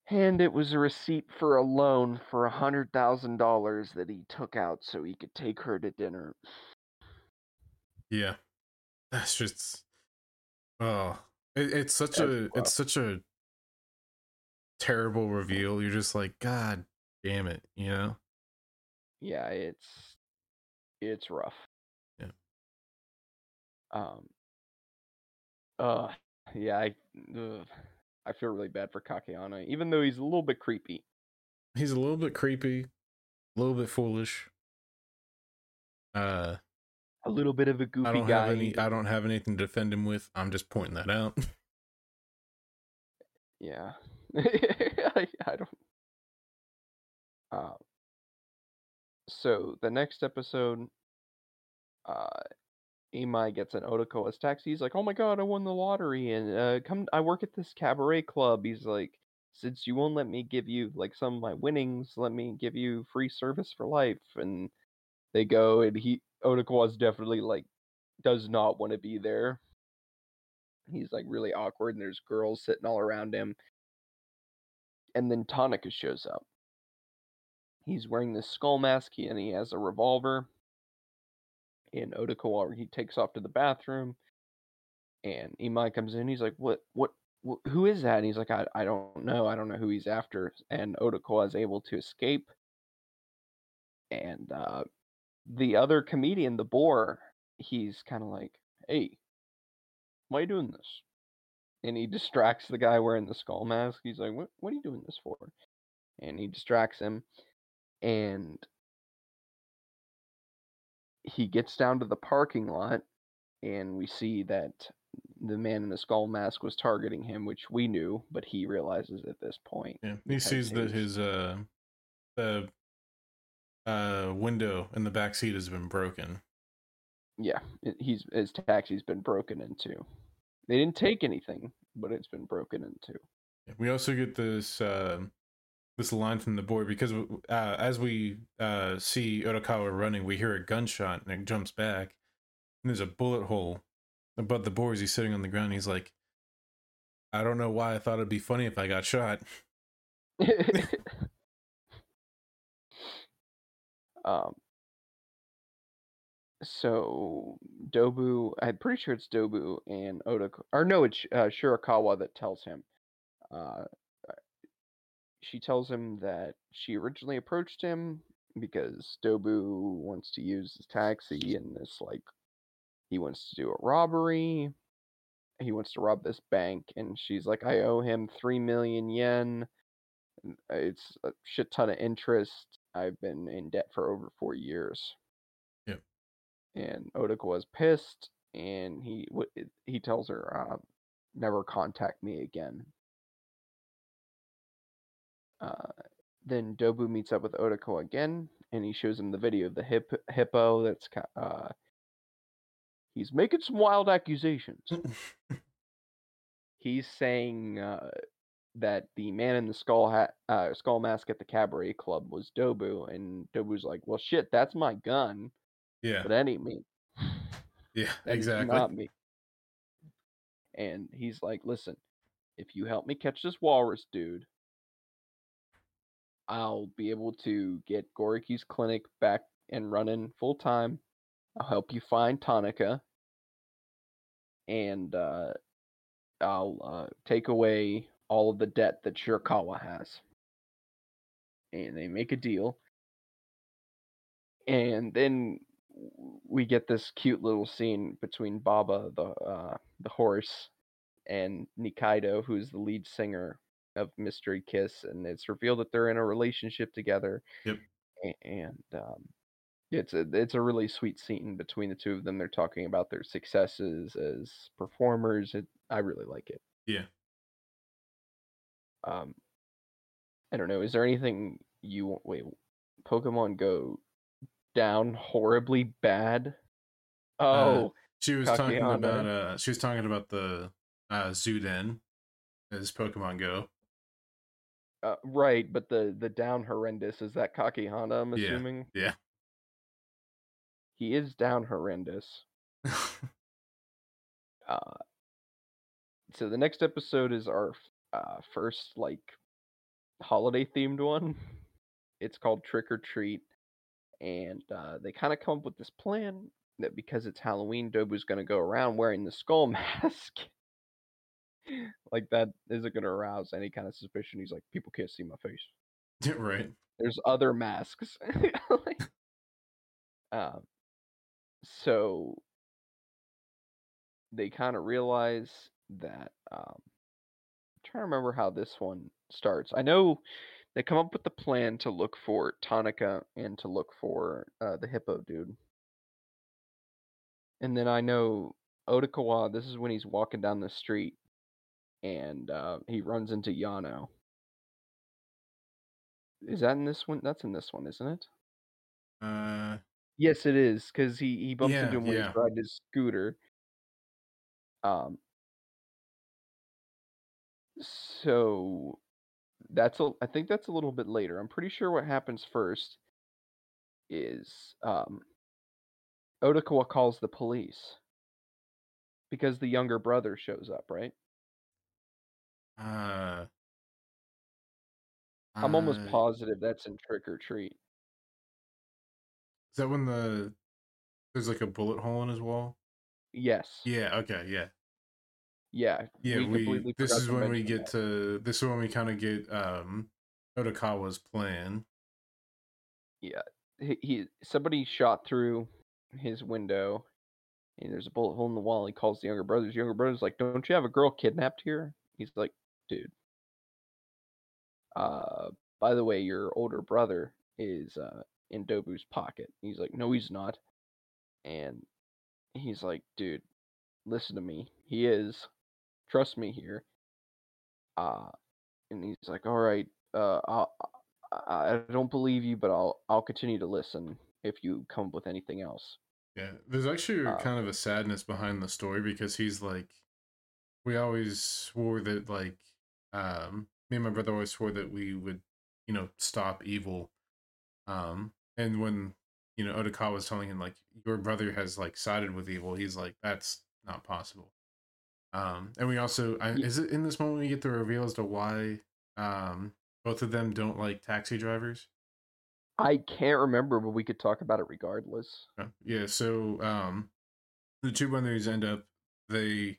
and it was a receipt for a loan for a hundred thousand dollars that he took out so he could take her to dinner. Yeah, that's just oh, it, it's such that's a rough. it's such a terrible reveal. You're just like, God damn it, you know? Yeah, it's it's rough. Yeah. Um. Uh. Yeah. I. Ugh, I feel really bad for Kakihana, even though he's a little bit creepy. He's a little bit creepy, a little bit foolish. Uh. A little bit of a goofy I don't guy. Have any, I don't have anything to defend him with. I'm just pointing that out. yeah. (laughs) I, I don't. Uh, so the next episode, uh, Imai gets an Odokawa's taxi. He's like, "Oh my god, I won the lottery!" And uh, come, I work at this cabaret club. He's like, "Since you won't let me give you like some of my winnings, let me give you free service for life." And they go, and he Odokawa's definitely like does not want to be there. He's like really awkward, and there's girls sitting all around him. And then Tanaka shows up. He's wearing this skull mask and he has a revolver. And Odokawa he takes off to the bathroom and Imai comes in. He's like, "What? What? "Wh- "Who is that?" And he's like, "I I don't know. I don't know who he's after." And Odokawa is able to escape, and uh, the other comedian, the boar, he's kind of like, "Hey, why are you doing this?" And he distracts the guy wearing the skull mask. He's like, "What? What are you doing this for?" And he distracts him, and he gets down to the parking lot, and we see that the man in the skull mask was targeting him, which we knew, but he realizes at this point. Yeah, he sees that his- his uh the uh window in the back seat has been broken. Yeah, he's his taxi's been broken into. They didn't take anything, but it's been broken into. We also get this uh, this line from the boy because uh, as we uh, see Odokawa running, we hear a gunshot and it jumps back, and there's a bullet hole above the boy as he's sitting on the ground. He's like, "I don't know why I thought it'd be funny if I got shot." (laughs) (laughs) um. So Dobu, I'm pretty sure it's Dobu and Odaka, or no, it's uh, Shirakawa that tells him. Uh, she tells him that she originally approached him because Dobu wants to use his taxi and this like he wants to do a robbery. He wants to rob this bank, and she's like, I owe him three million yen. and It's a shit ton of interest. I've been in debt for over four years. Yep. And Odaka was pissed, and he he tells her, uh, "Never contact me again." Uh, then Dobu meets up with Odako again, and he shows him the video of the hip, hippo. That's uh, he's making some wild accusations. (laughs) he's saying uh, that the man in the skull hat, uh, skull mask at the cabaret club was Dobu, and Dobu's like, "Well, shit, that's my gun, yeah, but that ain't me. yeah, That exactly. not me." And he's like, "Listen, if you help me catch this walrus dude, I'll be able to get Goriki's clinic back and running full time. I'll help you find Tonica, and uh, I'll uh, take away all of the debt that Shirakawa has. And they make a deal. And then we get this cute little scene between Baba, the uh, the horse, and Nikaido, who's the lead singer of Mystery Kiss, and it's revealed that they're in a relationship together. Yep. And um, it's a it's a really sweet scene between the two of them. They're talking about their successes as performers. It, I really like it. Yeah. Um, I don't know. Is there anything you want? Wait, Pokemon Go down horribly bad? Oh, She was talking about uh, she was talking about the uh, Zuden as Pokemon Go. Uh, right. But the the down horrendous is that Kakihana. I'm Yeah, assuming. yeah. He is down horrendous. (laughs) Uh, so the next episode is our uh, first like holiday themed one. It's called Trick or Treat, and uh, they kind of come up with this plan that because it's Halloween, Dobu's going to go around wearing the skull (laughs) mask. Like that isn't going to arouse any kind of suspicion. He's like, people can't see my face. (laughs) right. There's other masks. (laughs) Like, um, so they kind of realize that. Um, I'm trying to remember how this one starts. I know they come up with the plan to look for Tonica and to look for uh, the hippo dude. And then I know Odokawa, this is when he's walking down the street and uh, he runs into Yano. Is that in this one? That's in this one, isn't it? Uh, Yes, it is because he he bumps Yeah, into him when yeah. he's riding his scooter. Um. So that's a. I think that's a little bit later. I'm pretty sure what happens first is um. Odokawa calls the police because the younger brother shows up. Right. Uh, I'm almost uh, positive that's in Trick or Treat. Is that when the there's like a bullet hole in his wall? Yes. Yeah. Okay. Yeah. Yeah, Yeah, we we. this is when we get to. This is when we kind of get um, Odokawa's plan. Yeah, he, he somebody shot through his window, and there's a bullet hole in the wall. He calls the younger brothers. Younger brothers like, "Don't you have a girl kidnapped here?" He's like, "Dude, uh, by the way, your older brother is uh in Dobu's pocket." He's like, "No, he's not," and he's like, "Dude, listen to me. He is. Trust me here." Uh, and he's like, "All right, uh, I'll, I don't believe you, but I'll I'll continue to listen if you come up with anything else." Yeah, there's actually Uh, kind of a sadness behind the story because he's like, we always swore that like, um, me and my brother always swore that we would, you know, stop evil. Um, and when you know Odokawa was telling him like your brother has like sided with evil, he's like, that's not possible. Um, and we also, I, is it in this moment we get the reveal as to why, um, both of them don't like taxi drivers? I can't remember, but we could talk about it regardless. Uh, Yeah, so um, the two brothers end up they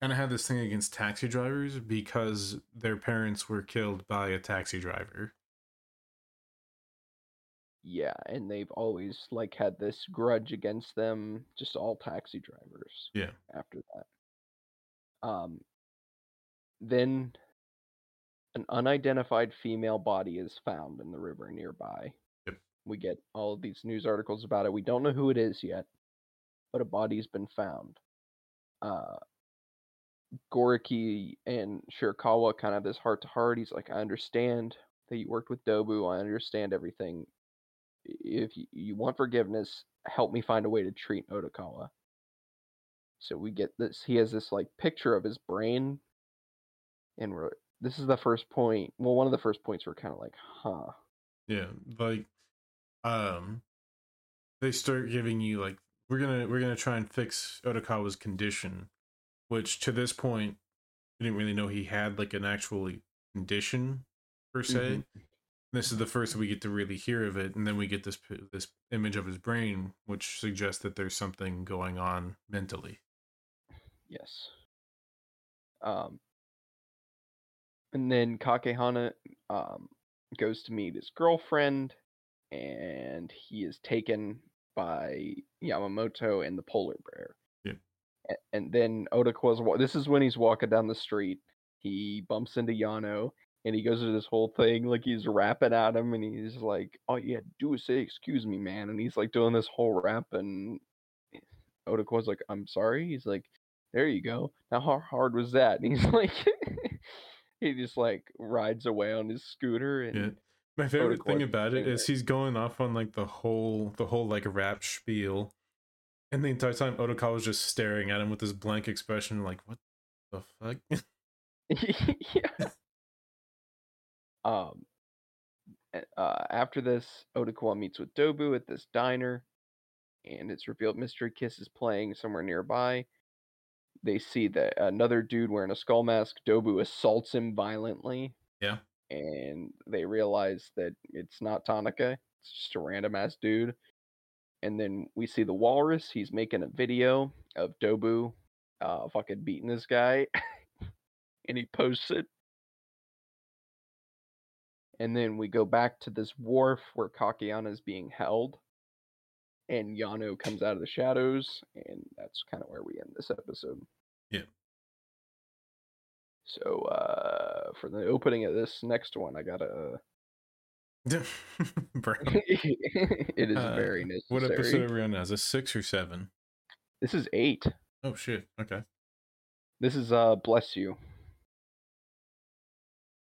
kind of had this thing against taxi drivers because their parents were killed by a taxi driver. Yeah, and they've always like had this grudge against them, just all taxi drivers Yeah, after that. Um then an unidentified female body is found in the river nearby. Yep. We get all of these news articles about it. We don't know who it is yet, but a body's been found. Uh Goriki and Shirakawa kind of this heart to heart. He's like, I understand that you worked with Dobu. I understand everything. If you, want forgiveness, help me find a way to treat Odokawa. So we get this. He has this like picture of his brain, and we're this is the first point. Well, one of the first points we're kind of like, huh. yeah, like um, they start giving you like we're gonna we're gonna try and fix Odokawa's condition, which to this point we didn't really know he had like an actual condition per se. Mhm. This is the first we get to really hear of it, and then we get this this image of his brain, which suggests that there's something going on mentally. Yes. Um, and then Kakihana um, goes to meet his girlfriend, and he is taken by Yamamoto and the polar bear. And then Odokawa's. This is when he's walking down the street. He bumps into Yano, and he goes to this whole thing like he's rapping at him, and he's like, "All you had to do is say excuse me, man." And he's like doing this whole rap, and (sighs) Odokawa's like, "I'm sorry." He's like, "There you go. Now how hard was that?" And he's (laughs) like, he just like rides away on his scooter, and Yeah. My favorite thing about it is he's going off on like the whole the whole like rap spiel, and the entire time Odokawa was just staring at him with this blank expression, like what the fuck? yeah. (laughs) (laughs) Um. Uh, after this, Odokawa meets with Dobu at this diner, and it's revealed Mystery Kiss is playing somewhere nearby. They see that another dude wearing a skull mask, Dobu, assaults him violently. Yeah. And they realize that it's not Tanaka, it's just a random ass dude. And then we see the walrus, he's making a video of Dobu uh fucking beating this guy. (laughs) and he posts it. And then we go back to this wharf where Kakihana is being held. And Yano comes out of the shadows, and that's kind of where we end this episode. Yeah. So uh for the opening of this next one, I gotta (laughs) (laughs) it is Uh, very necessary. what episode are we on now? Is this six or seven? This is eight. Oh shit. Okay. This is uh bless you.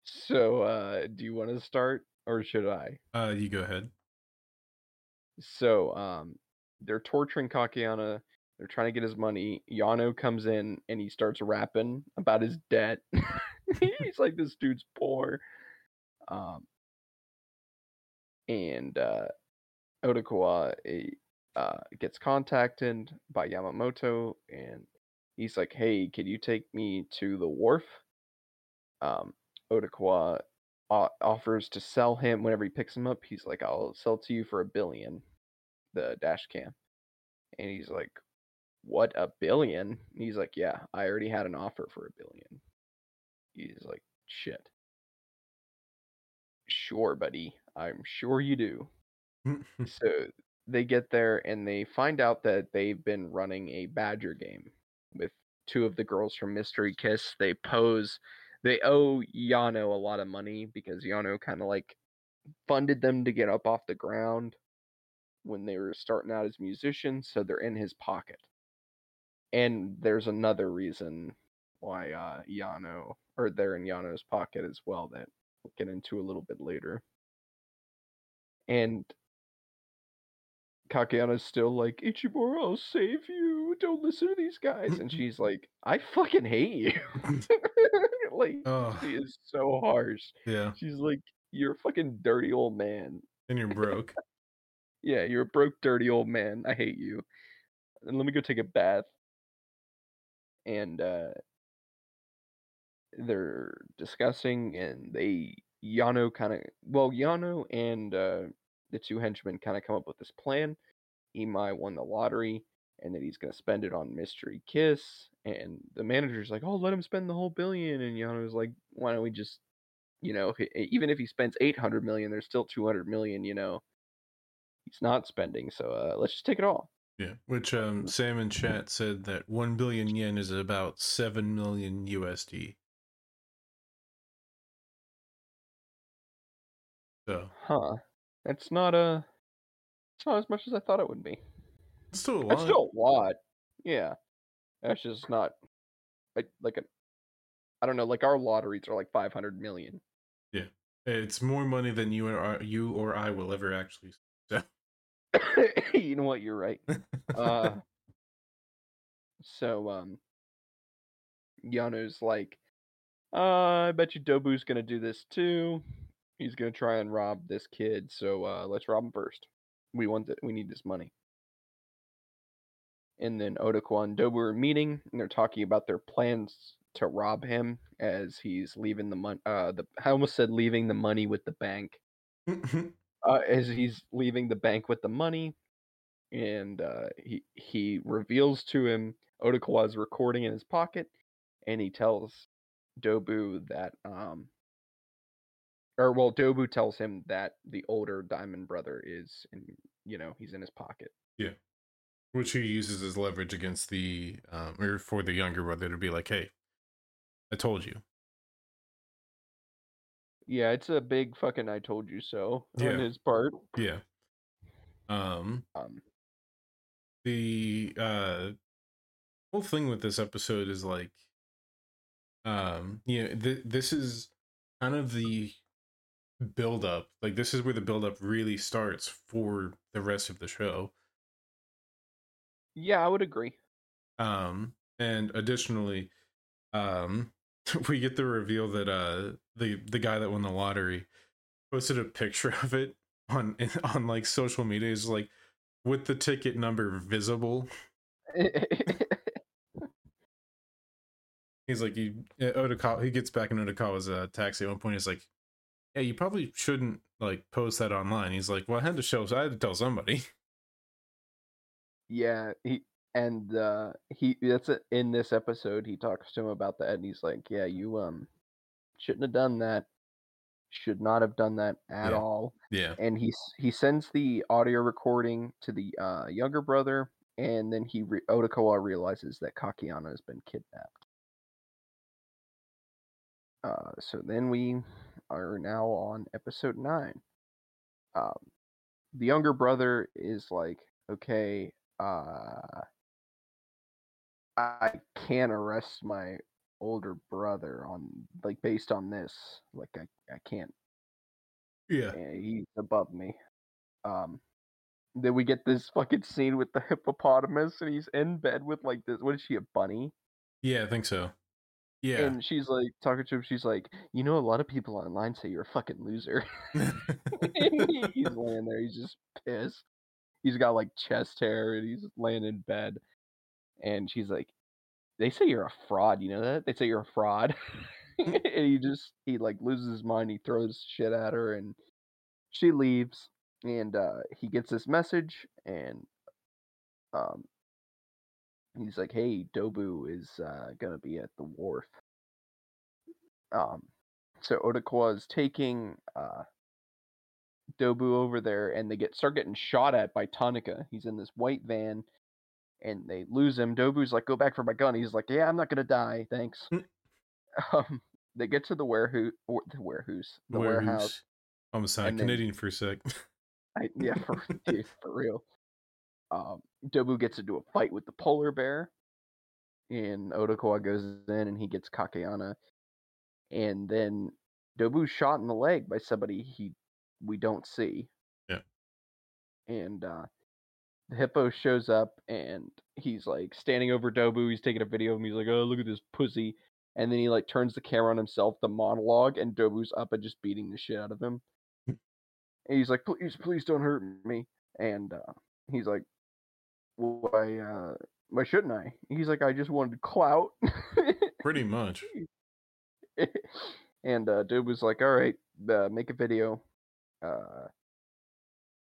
So uh do you want to start or should I? Uh, you go ahead. So um they're torturing Kakihana. They're trying to get his money. Yano comes in and he starts rapping about his debt. (laughs) He's like, this dude's poor. Um and uh Odokawa eh, uh gets contacted by Yamamoto and he's like, Hey, could you take me to the wharf? Um Odokawa o- offers to sell him whenever he picks him up. He's like, I'll sell to you for a billion, the dash cam. And he's like, what a billion? He's like, yeah, I already had an offer for a billion. He's like, shit. Sure, buddy. I'm sure you do. (laughs) so they get there and they find out that they've been running a badger game with two of the girls from Mystery Kiss. They pose they owe Yano a lot of money because Yano kind of like funded them to get up off the ground when they were starting out as musicians, so they're in his pocket. And there's another reason why uh, Yano, or they're in Yano's pocket as well, that we'll get into a little bit later. And Kakihana's still like, Ichimura, I'll save you. Don't listen to these guys. And she's like, I fucking hate you. (laughs) (laughs) like, oh, she is so harsh. yeah. She's like, You're a fucking dirty old man. And you're broke. (laughs) Yeah, you're a broke, dirty old man. I hate you. And let me go take a bath. And uh they're discussing and they Yano kind of well, Yano and uh the two henchmen kind of come up with this plan. Imai won the lottery and that he's going to spend it on Mystery Kiss. And the manager's like, oh, let him spend the whole billion. And Yano's like, why don't we just, you know, even if he spends 800 million, there's still 200 million, you know, he's not spending. So uh, let's just take it all. Yeah. Which um Sam in chat said that one billion yen is about seven million USD. So Huh. That's not a, it's not as much as I thought it would be. it's still a lot. That's still a lot. Yeah. That's just not like, like a, I don't know, like our lotteries are like 500 million. Yeah, It's more money than you or you or I will ever actually. So (laughs) you know what? You're right. Uh, (laughs) so um, Yano's like, uh, I bet you Dobu's gonna do this too. He's gonna try and rob this kid. So uh, let's rob him first. We want it. We need this money. And then Odako and Dobu are meeting, and they're talking about their plans to rob him as he's leaving the money. Uh, the I almost said leaving the money with the bank (laughs) uh, as he's leaving the bank with the money, and uh, he he reveals to him Odokawa's recording in his pocket, and he tells Dobu that um, or well, Dobu tells him that the older Diamond brother is in, you know, he's in his pocket. Yeah, which he uses as leverage against the um or for the younger brother to be like, hey, I told you. Yeah, it's a big fucking "I told you so" Yeah. on his part. Yeah. Um Um, the uh whole thing with this episode is like um yeah th- this is kind of the build up like this is where the build up really starts for the rest of the show yeah, I would agree. um and additionally um (laughs) we get the reveal that uh the the guy that won the lottery posted a picture (laughs) of it on (laughs) on like social media is like with the ticket number visible He's like, he uh, Odokawa, he gets back in Odokawa's uh, taxi at one point. He's like, "Yeah, you probably shouldn't like post that online." He's like, "Well, I had to show, so I had to tell somebody." (laughs) yeah, he and uh he that's it in this episode he talks to him about that and he's like, Yeah, you um shouldn't have done that. Should not have done that at Yeah. all. Yeah, And he he sends the audio recording to the uh younger brother and then he re- Odokawa realizes that Kakihana has been kidnapped. Uh so then we are now on episode 9. Um the younger brother is like, "Okay, uh I can't arrest my older brother on like based on this. Like I, I can't. yeah, eh, He's above me. Um. Then we get this fucking scene with the hippopotamus, and he's in bed with like this. What is she, a bunny? yeah. I think so. Yeah, And she's like talking to him. She's like, you know, a lot of people online say you're a fucking loser. (laughs) He's (laughs) laying there. He's just pissed. He's got like chest hair, and he's laying in bed. And she's like, "They say you're a fraud. You know that? They say you're a fraud." (laughs) and he just he like loses his mind. He throws shit at her, and she leaves. And uh, he gets this message, and um, he's like, "Hey, Dobu is uh, gonna be at the wharf." Um, so Odokawa is taking uh, Dobu over there, and they get start getting shot at by Tanaka. He's in this white van, and they lose him. Dobu's like, "Go back for my gun." He's like, "Yeah, I'm not gonna die, thanks." Mm. (laughs) um, they get to the warehouse, the warehouse, the warehouse. Almost sounded and then- Canadian for a sec. I, yeah, for, (laughs) dude, for real. Um, Dobu gets into a fight with the polar bear, and Odokawa goes in and he gets Kakihana, and then Dobu's shot in the leg by somebody he we don't see. Yeah. And uh, the hippo shows up and he's like standing over Dobu. He's taking a video of him. He's like, "Oh, look at this pussy," and then he like turns the camera on himself, the monologue, and Dobu's up and just beating the shit out of him. And he's like, please, please don't hurt me. And uh, he's like, why, uh, why shouldn't I? He's like, I just wanted clout. Pretty (laughs) much. (laughs) and uh, dude was like, all right, uh, make a video. Uh,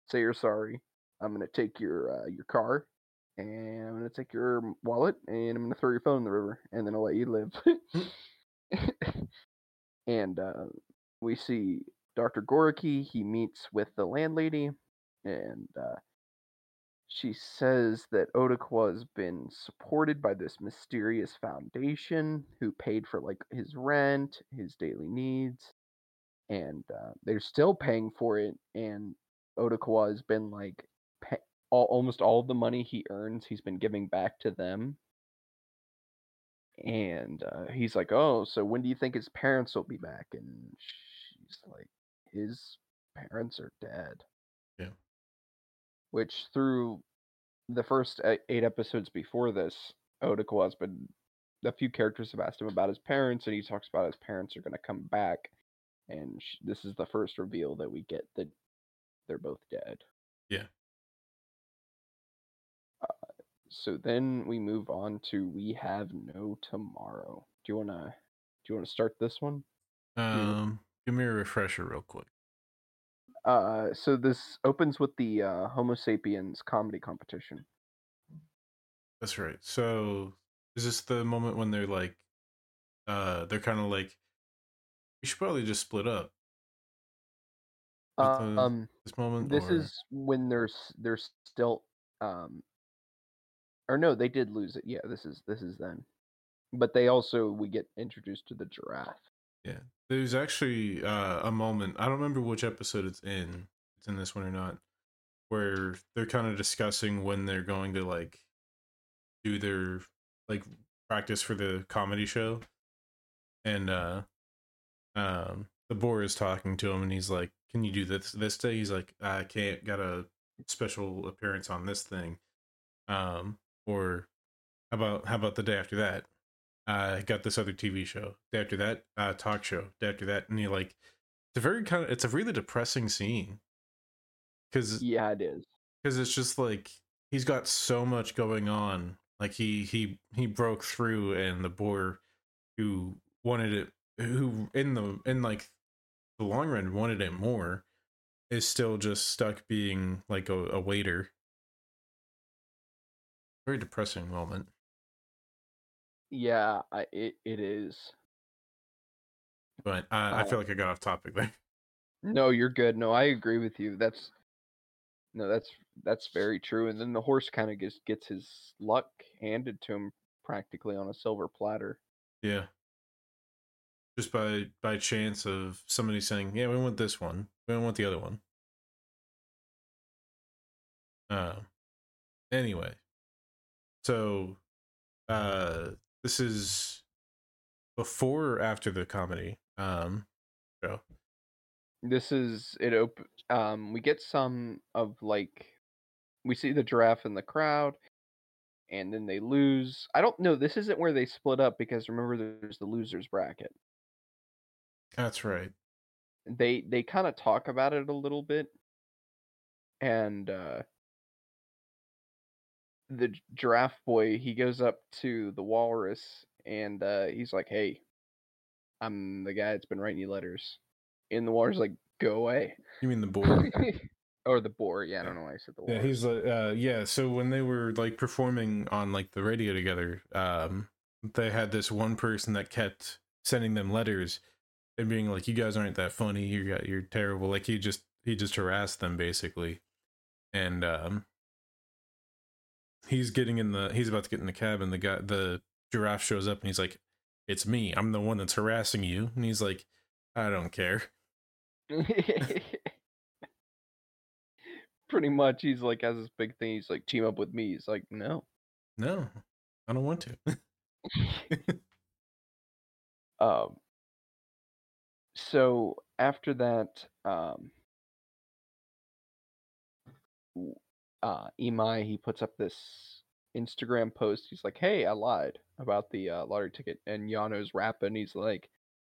say you're sorry. I'm gonna take your uh, your car, and I'm gonna take your wallet, and I'm gonna throw your phone in the river, and then I'll let you live. (laughs) and uh, we see Dr. Goriki. He meets with the landlady, and uh, she says that Odokawa has been supported by this mysterious foundation who paid for like his rent, his daily needs, and uh, they're still paying for it. And Odokawa has been like pa- all, almost all the money he earns, he's been giving back to them. And uh, he's like, "Oh, so when do you think his parents will be back?" And she's like, "His parents are dead." Which through the first eight episodes before this, Odokawa has been a few characters have asked him about his parents, and he talks about his parents are going to come back. And sh- this is the first reveal that we get that they're both dead. Yeah. Uh, so then we move on to we have no tomorrow. Do you wanna do you wanna start this one? Um, give me a refresher real quick. Uh, so this opens with the uh, Homo sapiens comedy competition. That's right. So, is this the moment when they're like, uh, they're kind of like, we should probably just split up. It the- Um, This moment. this or- is when there's there's still um, or no, they did lose it. Yeah, this is this is then, but they also we get introduced to the giraffe. Yeah, there's actually uh, a moment. I don't remember which episode it's in. It's in this one or not, where they're kind of discussing when they're going to like do their like practice for the comedy show, and uh, um, the boar is talking to him, and he's like, "Can you do this this day?" He's like, "I can't. Got a special appearance on this thing." Um, or how about how about the day after that? Uh got this other tv show after that uh talk show after that and you like it's a very kind of it's a really depressing scene. Because Yeah, it is. because it's just like he's got so much going on like he he he broke through and the boar who wanted it who in the in like the long run wanted it more is still just stuck being like a, a waiter. Very depressing moment Yeah, I, it it is. but I, I Oh. feel like i got off topic there No, you're good. No, I agree with you. That's no, that's that's very true. And then the horse kind of gets gets his luck handed to him practically on a silver platter. Yeah. Just by by chance of somebody saying, "Yeah, we want this one. We don't want the other one." Uh, anyway, so uh, this is before or after the comedy um show. This is it. Op- um, we get some of like we see the giraffe in the crowd, and then they lose. I don't know. This isn't where they split up because remember, there's the losers bracket. That's right. they they kind of talk about it a little bit and uh the gi- giraffe boy he goes up to the walrus and uh he's like hey i'm the guy that's been writing you letters and the walrus like go away You mean the (laughs) boar? or the boar. Yeah, I don't know why I said the Yeah, he's like, uh, yeah. So when they were like performing on like the radio together, um, they had this one person that kept sending them letters and being like, "You guys aren't that funny. You got you're terrible." Like he just he just harassed them basically, and um, he's getting in the he's about to get in the cab, and the guy the giraffe shows up, and he's like, "It's me. I'm the one that's harassing you," and he's like, "I don't care." (laughs) Pretty much, he's like has this big thing. He's like team up with me. He's like, no. No, I don't want to. (laughs) Um. So after that, um, uh, Imai he puts up this Instagram post. He's like, "Hey, I lied about the uh, lottery ticket," and Yano's rapping. He's like,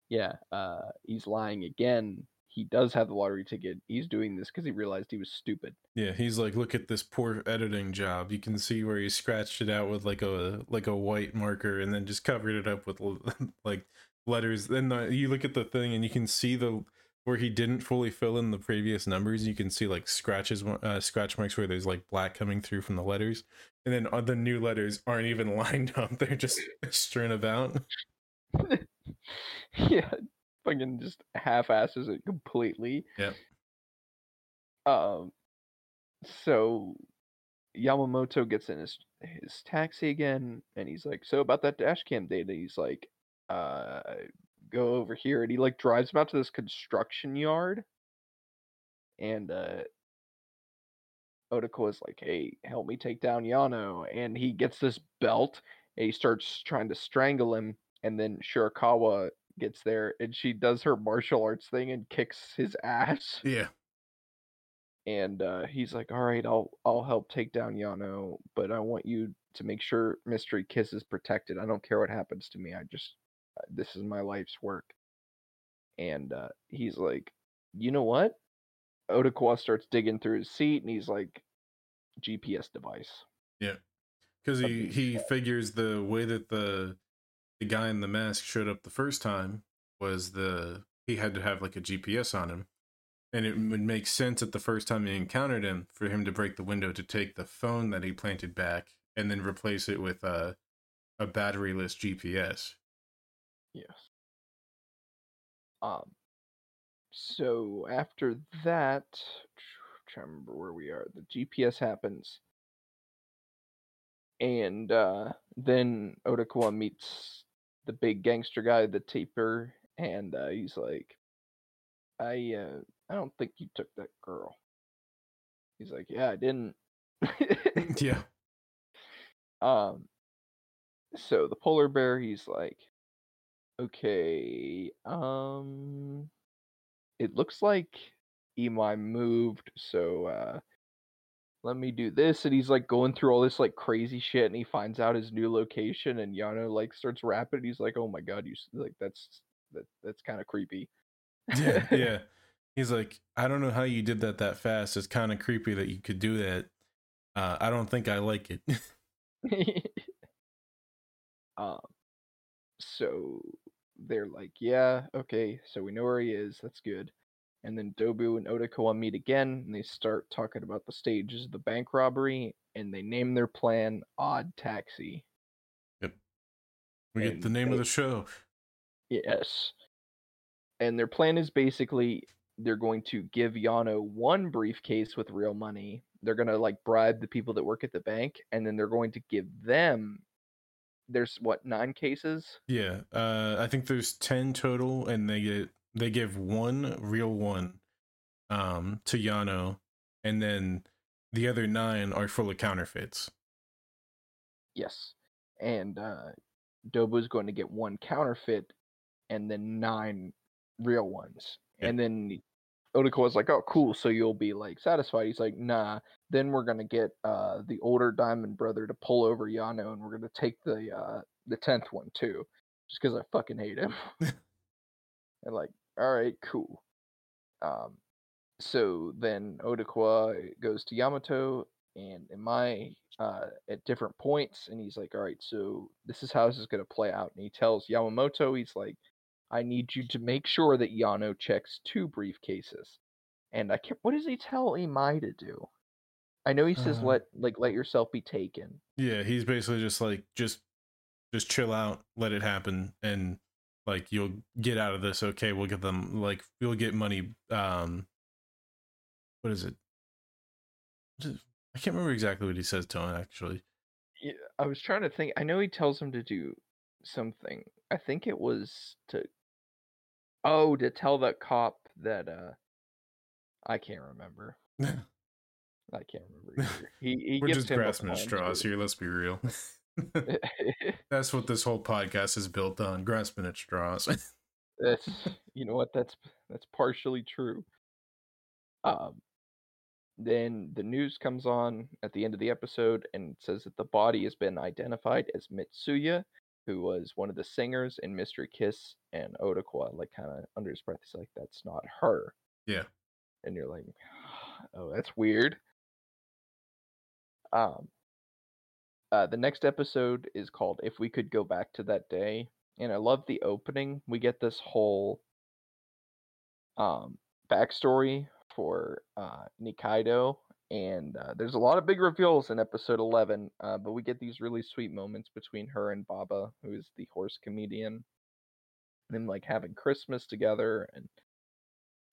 "Yeah, uh, he's lying again. He does have the lottery ticket. He's doing this because he realized he was stupid." Yeah, he's like, look at this poor editing job. You can see where he scratched it out with like a like a white marker, and then just covered it up with (laughs) like letters. Then the, you look at the thing, and you can see the where he didn't fully fill in the previous numbers. You can see like scratches, uh, scratch marks where there's like black coming through from the letters, and then uh, the new letters aren't even (laughs) lined up. They're just strewn about. (laughs) yeah, fucking just half-asses it completely. Yeah. Um. So Yamamoto gets in his his taxi again, and he's like, "So about that dash cam data?" He's like, "Uh, go over here," and he like drives him out to this construction yard, and uh, Odokawa is like, "Hey, help me take down Yano," and he gets this belt, and he starts trying to strangle him, and then Shirakawa gets there, and she does her martial arts thing and kicks his ass Yeah, and uh, he's like, "All right, I'll I'll help take down Yano, but I want you to make sure Mystery Kiss is protected. I don't care what happens to me. I just this is my life's work." And uh, he's like, "You know what?" Odokawa starts digging through his seat, and he's like, "GPS device." yeah, because he he figures the way that the the guy in the mask showed up the first time was the he had to have like a GPS on him. And it would make sense at the first time he encountered him for him to break the window to take the phone that he planted back and then replace it with a a batteryless GPS. Yes. Um. So after that, (sighs) trying to remember where we are. The GPS happens, and uh, then Odokawa meets the big gangster guy, the taper, and uh, he's like, "I, uh, I don't think you took that girl." He's like, "Yeah, I didn't." (laughs) yeah. Um, so the polar bear, he's like, okay, um, it looks like Emi moved, so uh, let me do this. And he's like going through all this like crazy shit, and he finds out his new location, and Yano like starts rapping. He's like, oh my god, you like that's that that's kind of creepy. Yeah, (laughs) yeah. He's like, I don't know how you did that that fast. It's kind of creepy that you could do that. Uh, I don't think I like it. (laughs) (laughs) um, so they're like, yeah, okay, so we know where he is. That's good. And then Dobu and Odokawa meet again, and they start talking about the stages of the bank robbery, and they name their plan Odd Taxi. Yep. we get the name of the show. Yes. And their plan is basically they're going to give Yano one briefcase with real money. They're going to like bribe the people that work at the bank, and then they're going to give them. There's what nine cases? Yeah, uh, I think there's ten total, and they get they give one real one um, to Yano, and then the other nine are full of counterfeits. Yes. And uh Dobu's going to get one counterfeit and then nine real ones. Yeah. And then Odokawa's like, Oh, cool, so you'll be like satisfied. He's like, nah, then we're gonna get uh the older diamond brother to pull over Yano and we're gonna take the uh the tenth one too. Just because I fucking hate him. (laughs) (laughs) and like, all right, cool. Um so then Odokawa goes to Yamato and Imai uh, at different points, and he's like, "All right, so this is how this is going to play out." And he tells Yamamoto, he's like, "I need you to make sure that Yano checks two briefcases." And I can't. What does he tell Imai to do? I know he says Uh, let like let yourself be taken. Yeah, he's basically just like just just chill out, let it happen, and like you'll get out of this. Okay, we'll get them like we'll get money. Um, what is it? I can't remember exactly what he says to him actually. Yeah, I was trying to think. I know he tells him to do something. I think it was to oh to tell that cop that uh I can't remember. (laughs) I can't remember either. He he We're gives just grasping at straws here. Let's be real. (laughs) (laughs) That's what this whole podcast is built on: grasping at straws. that's you know what that's that's partially true. Um, then the news comes on at the end of the episode and says that the body has been identified as Mitsuya, who was one of the singers in Mystery Kiss, and Odokawa like kind of under his breath he's like, "That's not her," yeah, and you're like, (sighs) "Oh, that's weird." Um, uh, the next episode is called "If We Could Go Back to That Day," and I love the opening. We get this whole um backstory for uh Nikaido, and uh, there's a lot of big reveals in episode 11. Uh, but we get these really sweet moments between her and Baba, who is the horse comedian, them like having Christmas together, and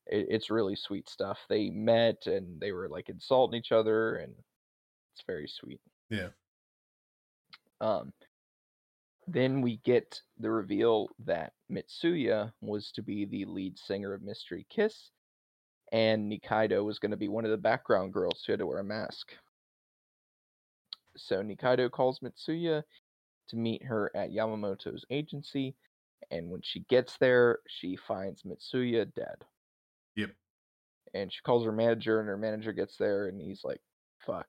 it, it's really sweet stuff. They met and they were like insulting each other, and it's very sweet. yeah. Um, then we get the reveal that Mitsuya was to be the lead singer of Mystery Kiss, and Nikaido was going to be one of the background girls who had to wear a mask. So Nikaido calls Mitsuya to meet her at Yamamoto's agency, and when she gets there, she finds Mitsuya dead. Yep. And she calls her manager, and her manager gets there, and he's like, "Fuck."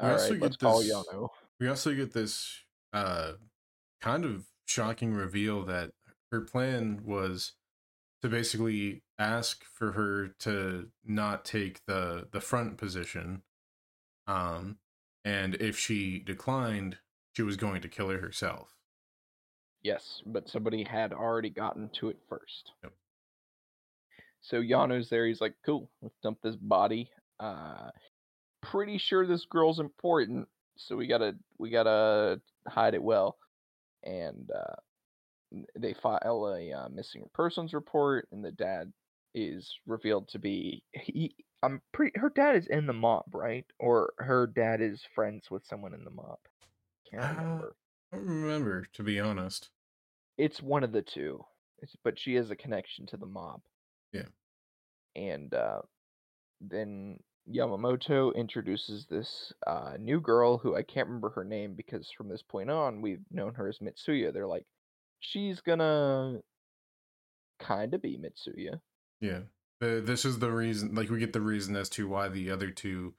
We also right, let's get call this- Yano. We also get this uh, kind of shocking reveal that her plan was to basically ask for her to not take the the front position, um, and if she declined, she was going to kill her herself. Yes, but somebody had already gotten to it first. Yep. So Yano's there. He's like, "Cool, let's dump this body." Uh, pretty sure this girl's important, so we gotta we gotta hide it well. And uh, they file a uh, missing persons report, and the dad is revealed to be he. I'm pretty. Her dad is in the mob, right? Or her dad is friends with someone in the mob. Can't Uh, remember. I don't remember, to be honest. It's one of the two. It's, but she has a connection to the mob. Yeah. And uh, then Yamamoto introduces this uh, new girl who I can't remember her name because from this point on we've known her as Mitsuya. They're like, she's gonna kind of be Mitsuya. Yeah. The, this is the reason, like, we get the reason as to why the other two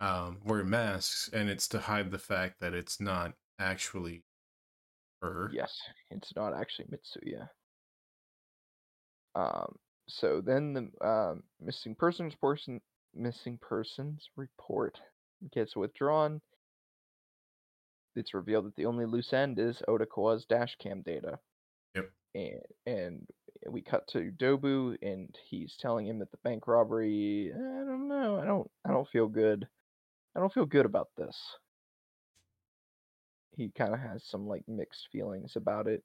um, wear masks, and it's to hide the fact that it's not actually her. Yes, it's not actually Mitsuya. Um. So then the um, missing persons person missing persons report gets withdrawn. It's revealed that the only loose end is Odokawa's dash cam data. Yep. And and we cut to Dobu, and he's telling him that the bank robbery. I don't know. I don't. I don't feel good. I don't feel good about this. He kind of has some like mixed feelings about it,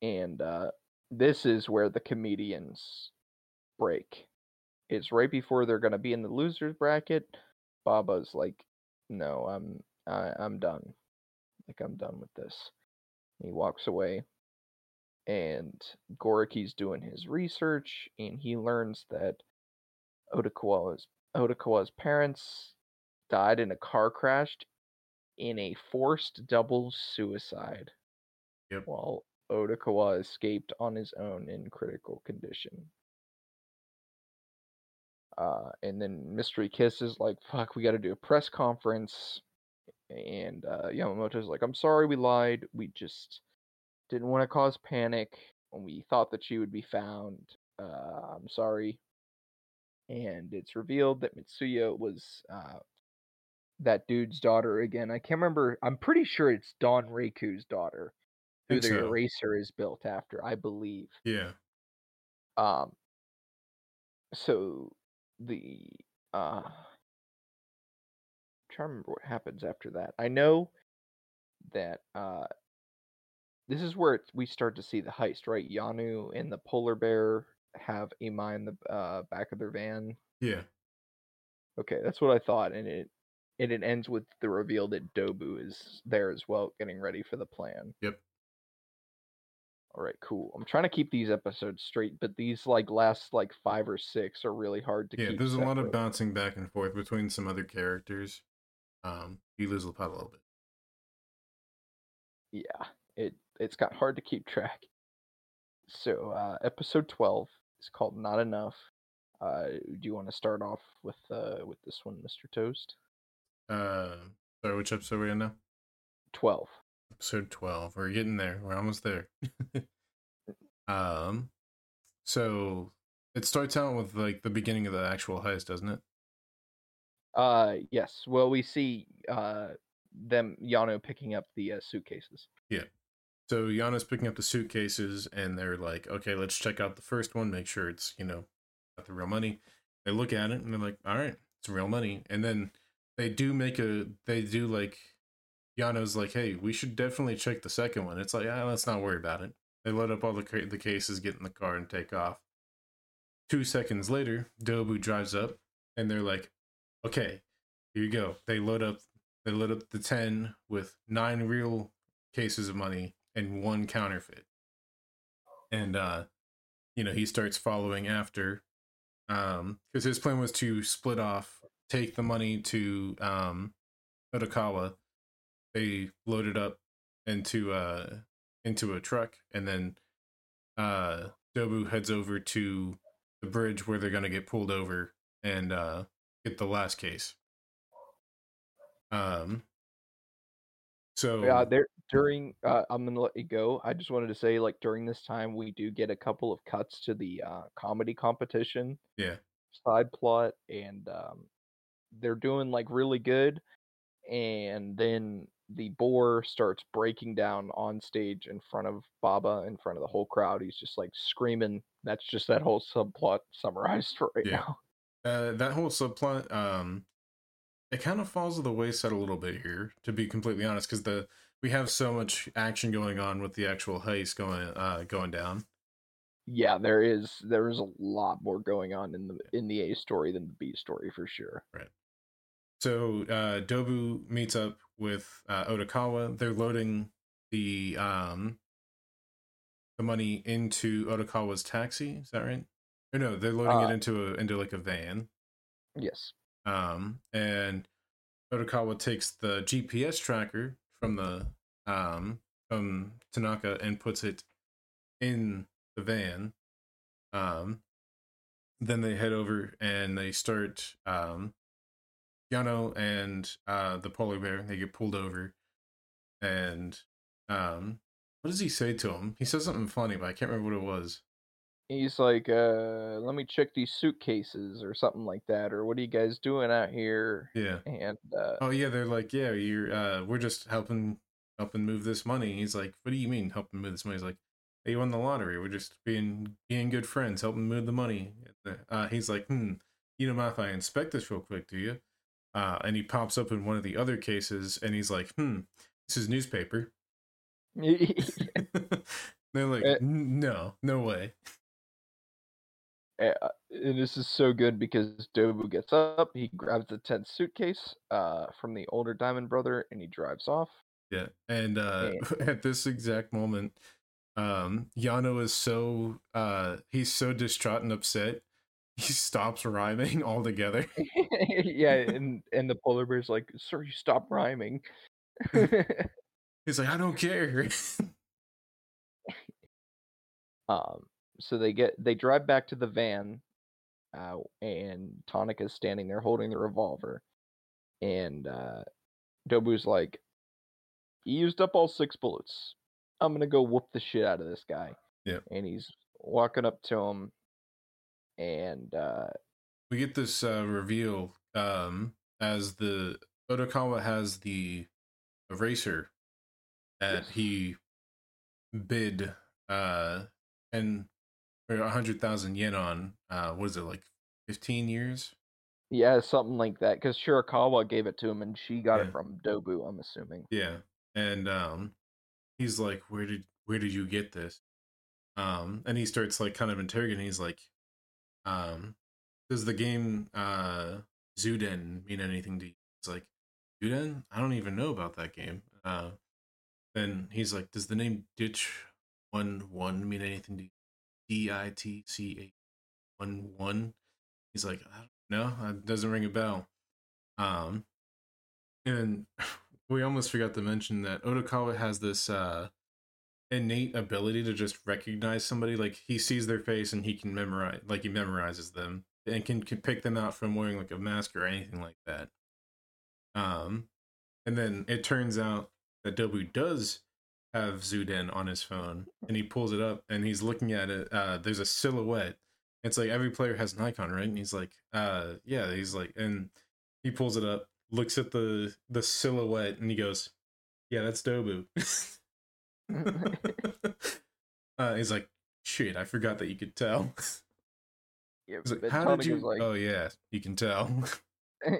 and uh, this is where the comedians break. It's right before they're gonna be in the losers bracket. Baba's like, "No, I'm I, I'm done. Like I'm done with this." He walks away, and Goriki's doing his research, and he learns that Odokawa's Odokawa's parents died in a car crash in a forced double suicide. Yep. While Odokawa escaped on his own in critical condition. Uh, and then Mystery Kiss is like, fuck, we got to do a press conference. And uh, Yamamoto's like, I'm sorry we lied. We just didn't want to cause panic. We thought that she would be found. Uh, I'm sorry. And it's revealed that Mitsuya was uh, that dude's daughter again. I can't remember. I'm pretty sure it's Don Reiku's daughter, who the so. eraser is built after, I believe. Yeah. Um, so the uh trying to remember what happens after that. I know that uh this is where we start to see the heist, right? Yano and the polar bear have Imai in the uh, back of their van. Yeah. Okay, that's what I thought, and it and it ends with the reveal that Dobu is there as well, getting ready for the plan. Yep. All right, cool. I'm trying to keep these episodes straight, but these like last like five or six are really hard to keep. yeah, there's a lot of bouncing back and forth between some other characters. Um, you lose the plot a little bit. yeah it it's got hard to keep track so uh episode 12 is called not enough uh do you want to start off with uh with this one mr toast Uh, sorry, which episode are we on now? 12 Episode twelve. We're getting there. We're almost there. (laughs) um, so it starts out with like the beginning of the actual heist, doesn't it? Uh yes well we see uh them yano picking up the uh, suitcases Yeah. So Yano's picking up the suitcases, and they're like, "Okay, let's check out the first one, make sure it's you know got the real money." They look at it and they're like, "All right, it's real money." And then they do make a, they do like, Yano's like, "Hey, we should definitely check the second one." It's like, ah, let's not worry about it. They load up all the the cases, get in the car, and take off. Two seconds later, Dobu drives up, and they're like, "Okay, here you go." They load up, they load up the ten with nine real cases of money and one counterfeit. And uh you know, he starts following after um cuz his plan was to split off, take the money to um Odokawa. They loaded up into uh into a truck and then uh Dobu heads over to the bridge where they're going to get pulled over and uh get the last case. Um so yeah there during uh i'm gonna let you go i just wanted to say like during this time we do get a couple of cuts to the uh comedy competition yeah. side plot and um, they're doing like really good and then the boar starts breaking down on stage in front of baba in front of the whole crowd he's just like screaming that's just that whole subplot summarized for (laughs) right Yeah. now uh, that whole subplot um it kind of falls to the wayside a little bit here to be completely honest because the we have so much action going on with the actual heist going uh going down. Yeah there is there is a lot more going on in the in the a story than the b story for sure. Right. so uh dobu meets up with uh odokawa they're loading the um the money into odokawa's taxi is that right no they're loading Uh, it into a into like a van yes um, and Odokawa takes the GPS tracker from the um, from Tanaka and puts it in the van. Um, then they head over and they start um, Yano and uh, the polar bear. They get pulled over, and um, what does he say to him? He says something funny, but I can't remember what it was. He's like uh let me check these suitcases or something like that or what are you guys doing out here Yeah. and uh Oh yeah, they're like, yeah, you're uh we're just helping helping move this money. He's like, What do you mean helping move this money? He's like, Hey, you won the lottery. We're just being being good friends, helping move the money. Uh he's like, Hmm, you don't mind if I inspect this real quick, do you? Uh and he pops up in one of the other cases and he's like, Hmm, this is newspaper. (laughs) (laughs) they're like, "N- no, no way. Uh, and this is so good because Dobu gets up, he grabs the 10th suitcase uh, from the older Diamond brother, and he drives off. Yeah. And uh (laughs) at this exact moment, um, Yano is so uh he's so distraught and upset, (laughs) he stops rhyming (laughs) altogether. yeah, and and the polar bear's like, "Sir, you stop rhyming." He's like, I don't care. um, so they get they drive back to the van, uh, and Tanaka is standing there holding the revolver, and uh, Dobu's like, "He used up all six bullets. I'm gonna go whoop the shit out of this guy." Yep. And he's walking up to him, and uh, we get this uh reveal um as the Odokawa has the eraser that Yes. he bid uh and or a hundred thousand yen on uh what is it like 15 years. Yeah, something like that. Because Shirakawa gave it to him, and she got Yeah. it from Dobu. I'm assuming. Yeah. And um he's like, Where did where did you get this? Um and he starts like kind of interrogating, he's like, um, does the game uh Zuden mean anything to you? It's like, Zuden? I don't even know about that game. Uh then he's like, Does the name Ditch one one mean anything to you? D I T C A one one? He's like, I don't know, it doesn't ring a bell. Um and (laughs) we almost forgot to mention that Odokawa has this uh innate ability to just recognize somebody like he sees their face and he can memorize like he memorizes them and can, can pick them out from wearing like a mask or anything like that um and then it turns out that Dobu does have Zuden on his phone and he pulls it up and he's looking at it uh there's a silhouette it's like every player has an icon right and he's like uh yeah he's like and he pulls it up looks at the the silhouette and he goes yeah that's Dobu (laughs) uh, he's like, shit, I forgot that you could tell. yeah, like, how did you? like, Oh yeah, you can tell. (laughs)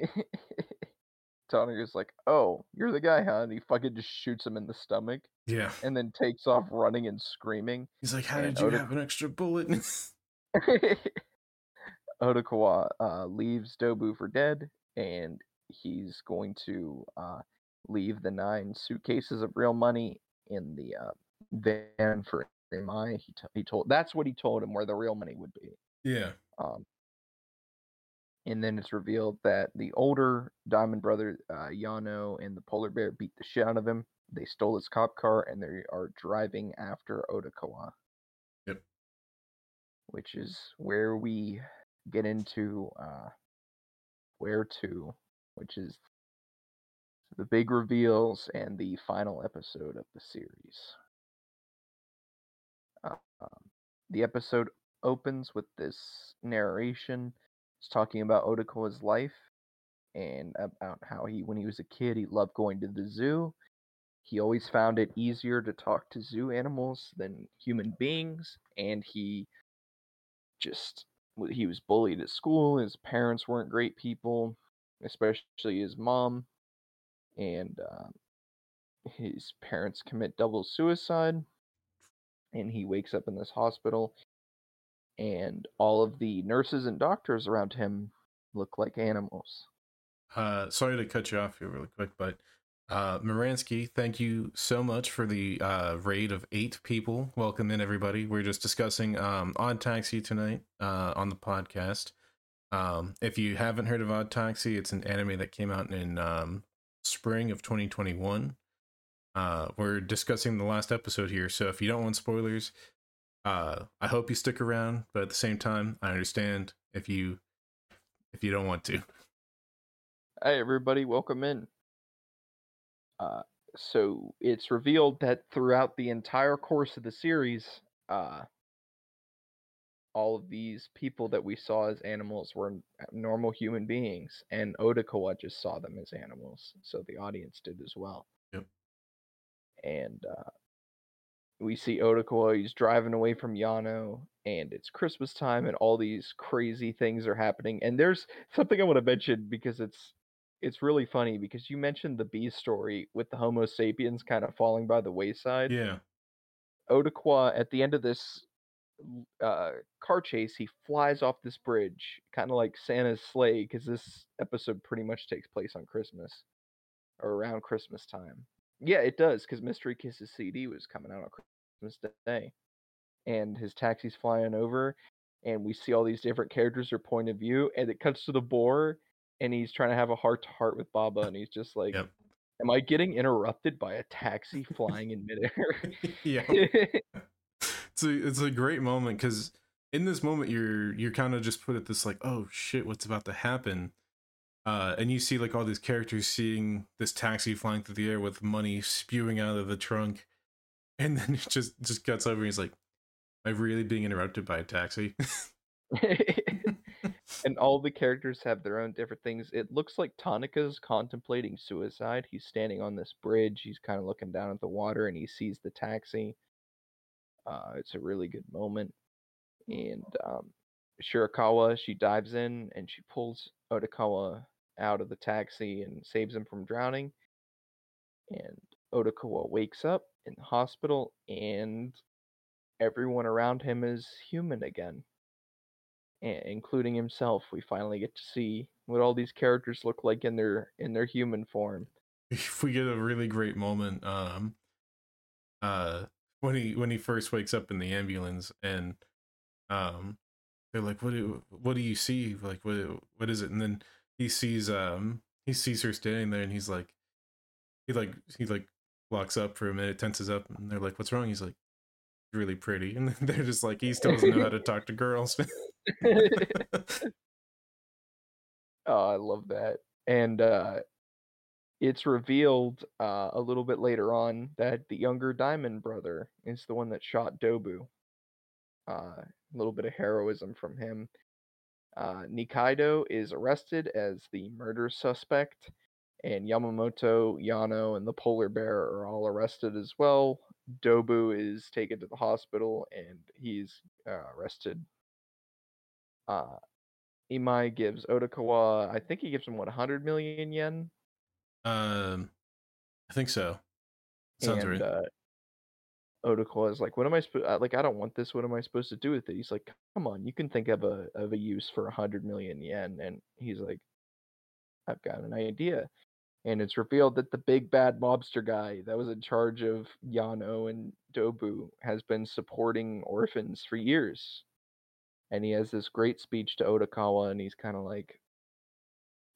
Is like, "Oh, you're the guy, huh?" And he fucking just shoots him in the stomach, yeah. and then takes off running and screaming. He's like, how And did you Oda- have an extra bullet? (laughs) (laughs) Odokawa uh, leaves Dobu for dead, and he's going to uh, leave the nine suitcases of real money in the uh, van for Imai. He, t- he told that's what he told him where the real money would be. yeah. Um, and then it's revealed that the older Diamond brother, uh, Yano, and the polar bear beat the shit out of him. They stole his cop car and they are driving after Odokawa. Yep. Which is where we get into uh, where to, which is the big reveals and the final episode of the series. Uh, um, the episode opens with this narration. Talking about Odokawa's life and about how he, when he was a kid, he loved going to the zoo. He always found it easier to talk to zoo animals than human beings, and he just he was bullied at school. His parents weren't great people, especially his mom, and um, his parents commit double suicide. And he wakes up in this hospital, and all of the nurses and doctors around him look like animals. Uh, sorry to cut you off here really quick, but uh, Moransky, thank you so much for the uh, raid of eight people. Welcome in, everybody. We're just discussing um, Odd Taxi tonight uh, on the podcast. Um, if you haven't heard of Odd Taxi, it's an anime that came out in um, spring of 2021. Uh, we're discussing the last episode here, so if you don't want spoilers, uh, I hope you stick around. But at the same time, I understand if you if you don't want to. Hey everybody, welcome in. Uh, so it's revealed that throughout the entire course of the series, uh, all of these people that we saw as animals were normal human beings, and Odokawa just saw them as animals, so the audience did as well. Yep. And uh, we see Odokawa, he's driving away from Yano, and it's Christmas time, and all these crazy things are happening. And there's something I want to mention because it's it's really funny because you mentioned the bee story with the Homo sapiens kind of falling by the wayside. Yeah. Odokawa at the end of this uh, car chase, he flies off this bridge, kind of like Santa's sleigh, because this episode pretty much takes place on Christmas or around Christmas time. Yeah, it does, because Mystery Kisses CD was coming out on Christmas Day, and his taxi's flying over, and we see all these different characters, or point of view, and it cuts to the boar, and he's trying to have a heart to heart with Baba, and he's just like, Yep. "Am I getting interrupted by a taxi flying in midair?" (laughs) yeah. (laughs) It's a it's a great moment because in this moment you're you're kind of just put at this like oh shit what's about to happen, uh, and you see like all these characters seeing this taxi flying through the air with money spewing out of the trunk, and then (laughs) it just just cuts over. and He's like, "Am I really being interrupted by a taxi?" (laughs) (laughs) and all the characters have their own different things. It looks like Tanaka's contemplating suicide. He's standing on this bridge. He's kind of looking down at the water and he sees the taxi. Uh, it's a really good moment. And um, Shirakawa, she dives in and she pulls Odokawa out of the taxi and saves him from drowning. And Odokawa wakes up in the hospital and everyone around him is human again, including himself. We finally get to see what all these characters look like in their in their human form. (laughs) If we get a really great moment, um, uh, when he when he first wakes up in the ambulance and um they're like what do what do you see like what what is it and then he sees um he sees her standing there and he's like he like he like walks up for a minute tenses up and they're like what's wrong he's like really pretty (laughs) and they're just like he still doesn't know how to talk to girls (laughs) (laughs) oh i love that and uh it's revealed uh, a little bit later on that the younger Diamond brother is the one that shot Dobu. Uh, a little bit of heroism from him. Uh, Nikaido is arrested as the murder suspect, and Yamamoto, Yano, and the polar bear are all arrested as well. Dobu is taken to the hospital and he's uh, arrested. Uh, Imai gives Odokawa, I think he gives him what 100 million yen um, I think so. Sounds and right. uh, Odokawa is like, "What am I supposed? Uh, like, I don't want this. What am I supposed to do with it?" He's like, "Come on, you can think of a of a use for a hundred million yen." And he's like, "I've got an idea." And it's revealed that the big bad mobster guy that was in charge of Yano and Dobu has been supporting orphans for years. And he has this great speech to Odokawa, and he's kind of like,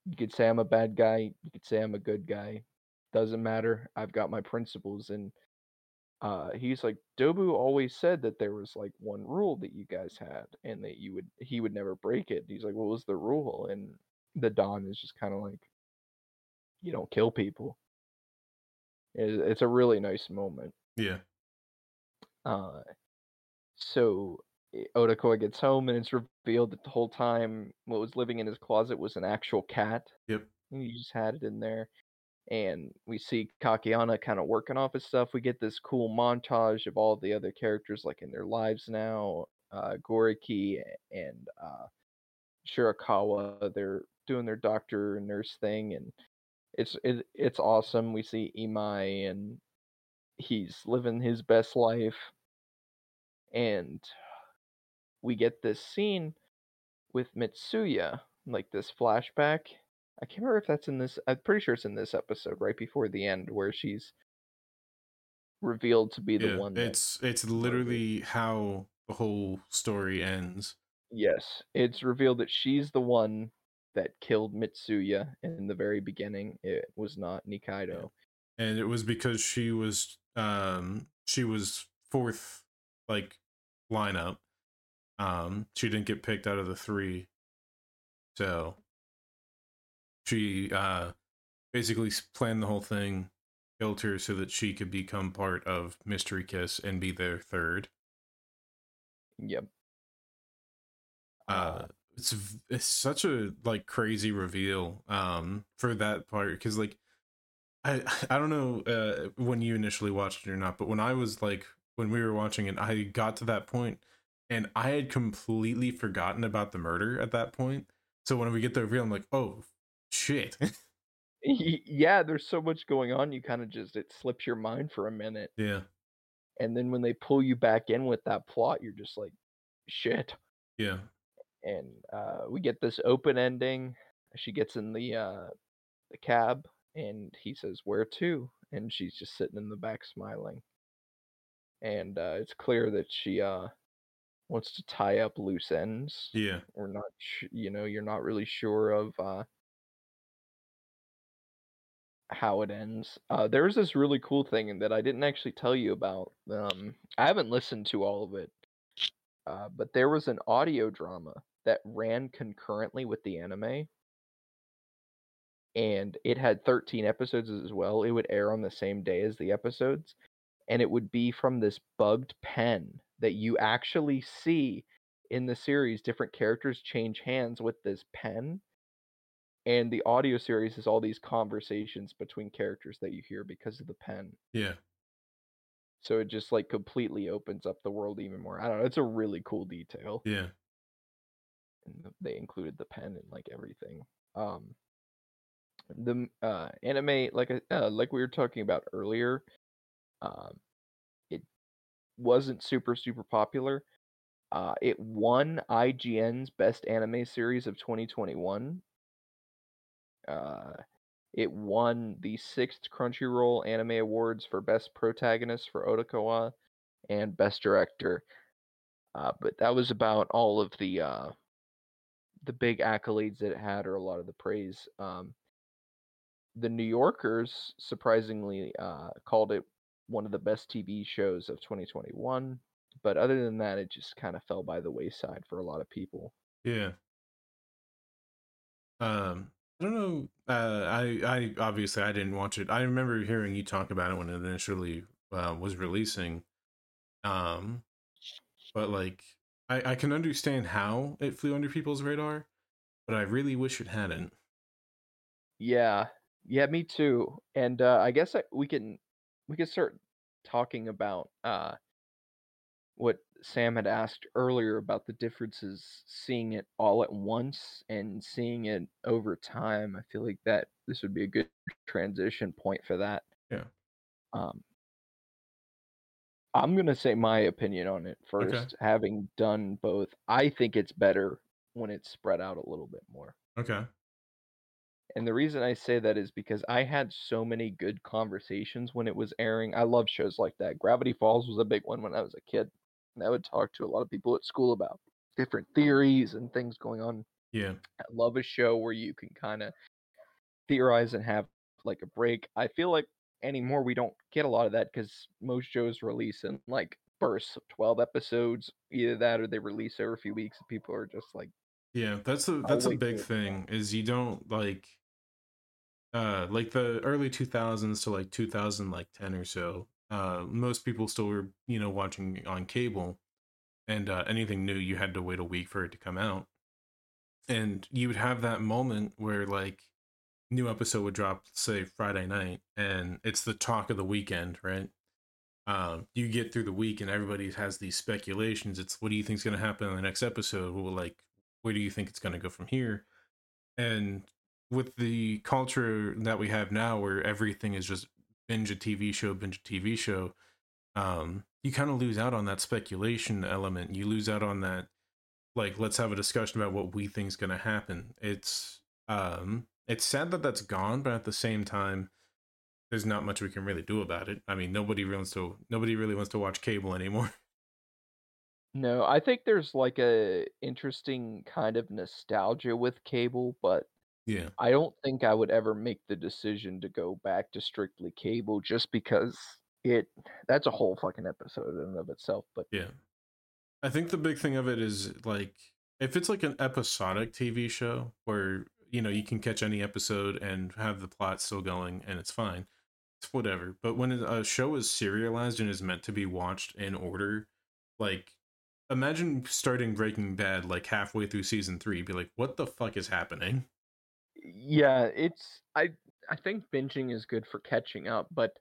you could say I'm a bad guy. You could say I'm a good guy. Doesn't matter. I've got my principles. And uh, he's like, Dobu always said that there was like one rule that you guys had, and that you would he would never break it. He's like, what was the rule? And the Don is just kind of like, you don't kill people. It's a really nice moment. Yeah. Uh, so Odokawa gets home and it's revealed that the whole time what was living in his closet was an actual cat. Yep. He just had it in there. And we see Kakihana kind of working off his stuff. We get this cool montage of all the other characters like in their lives now. Uh, Goriki and uh, Shirakawa, they're doing their doctor and nurse thing, and it's it, it's awesome. We see Imai and he's living his best life, and we get this scene with Mitsuya, like this flashback. I can't remember if that's in this. I'm pretty sure it's in this episode, right before the end, where she's revealed to be the yeah, one. It's it's literally how the whole story ends. Yes, it's revealed that she's the one that killed Mitsuya in the very beginning. It was not Nikaido. And it was because she was um she was fourth like lineup um, she didn't get picked out of the three, so she uh, basically planned the whole thing, killed her so that she could become part of Mystery Kiss and be their third. Yep. Uh, it's it's such a like crazy reveal um for that part because like I (laughs) I don't know uh when you initially watched it or not, but when I was like when we were watching it, I got to that point and I had completely forgotten about the murder at that point. So when we get the reveal, I'm like, oh shit. (laughs) yeah, there's so much going on. You kind of just it slips your mind for a minute. Yeah. And then when they pull you back in with that plot, you're just like, shit. Yeah. And uh, we get this open ending. She gets in the uh, the cab, and he says, "Where to?" And she's just sitting in the back smiling. And uh, it's clear that she uh, wants to tie up loose ends. Yeah. Or not, sh- you know, you're not really sure of uh, how it ends. Uh, there's this really cool thing that I didn't actually tell you about. Um, I haven't listened to all of it, uh, but there was an audio drama that ran concurrently with the anime. And it had 13 episodes as well. It would air on the same day as the episodes. And it would be from this bugged pen that you actually see in the series different characters change hands with this pen and the audio series is all these conversations between characters that you hear because of the pen yeah so it just like completely opens up the world even more i don't know it's a really cool detail yeah and they included the pen and like everything. Um, the uh, anime, like uh, like we were talking about earlier, um, it wasn't super super popular. Uh, it won IGN's Best Anime Series of 2021. Uh, it won the sixth Crunchyroll Anime Awards for Best Protagonist for Odokawa and Best Director. Uh, but that was about all of the uh, the big accolades that it had, or a lot of the praise. Um, the New Yorkers surprisingly uh, called it one of the best TV shows of 2021. But other than that, it just kind of fell by the wayside for a lot of people. Yeah. Um, I don't know. Uh, I I obviously I didn't watch it. I remember hearing you talk about it when it initially uh, was releasing. Um, but like I I can understand how it flew under people's radar, but I really wish it hadn't. Yeah, yeah, me too. And uh, I guess I, we can we can start talking about uh, what Sam had asked earlier about the differences seeing it all at once and seeing it over time. I feel like that this would be a good transition point for that. Yeah. Um, I'm gonna say my opinion on it first, Okay. having done both. I think it's better when it's spread out a little bit more. Okay. And the reason I say that is because I had so many good conversations when it was airing. I love shows like that. Gravity Falls was a big one when I was a kid. And I would talk to a lot of people at school about different theories and things going on. Yeah. I love a show where you can kind of theorize and have like a break. I feel like anymore we don't get a lot of that because most shows release in like bursts of 12 episodes. Either that or they release over a few weeks and people are just like, Yeah, that's a that's a big thing is you don't like uh like the early 2000s to like 2000 like 10 or so uh most people still were you know watching on cable and uh anything new you had to wait a week for it to come out. And you would have that moment where like new episode would drop say Friday night and it's the talk of the weekend right? Um you get through the week and everybody has these speculations. It's what do you think's going to happen in the next episode? Well like where do you think it's going to go from here? And with the culture that we have now where everything is just binge a tv show binge a tv show um you kind of lose out on that speculation element. You lose out on that like let's have a discussion about what we think is going to happen. It's um it's sad that that's gone but at the same time there's not much we can really do about it. I mean nobody really wants to nobody really wants to watch cable anymore. (laughs) No, I think there's like a interesting kind of nostalgia with cable, but yeah I don't think I would ever make the decision to go back to strictly cable just because it that's a whole fucking episode in and of itself. But Yeah. I think the big thing of it is like if it's like an episodic TV show where you know you can catch any episode and have the plot still going and it's fine. It's whatever. But when a show is serialized and is meant to be watched in order, like imagine starting Breaking Bad like halfway through season 3 be like what the fuck is happening? Yeah, it's I I think binging is good for catching up, but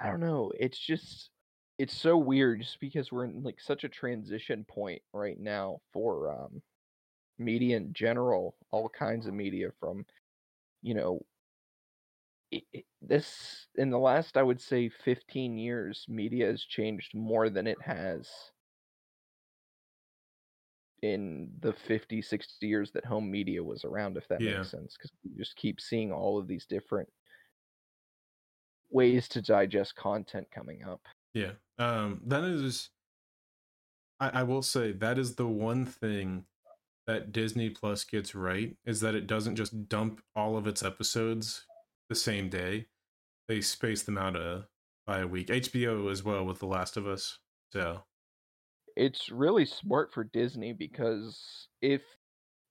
I don't know, it's just it's so weird just because we're in like such a transition point right now for um media in general, all kinds of media from you know it, it- this in the last I would say 15 years media has changed more than it has in the 50 60 years that home media was around if that Yeah. makes sense because you just keep seeing all of these different ways to digest content coming up Yeah. Um that is I, I will say that is the one thing that Disney Plus gets right is that it doesn't just dump all of its episodes the same day. They space them out a by a week. HBO as well with The Last of Us. So it's really smart for Disney because if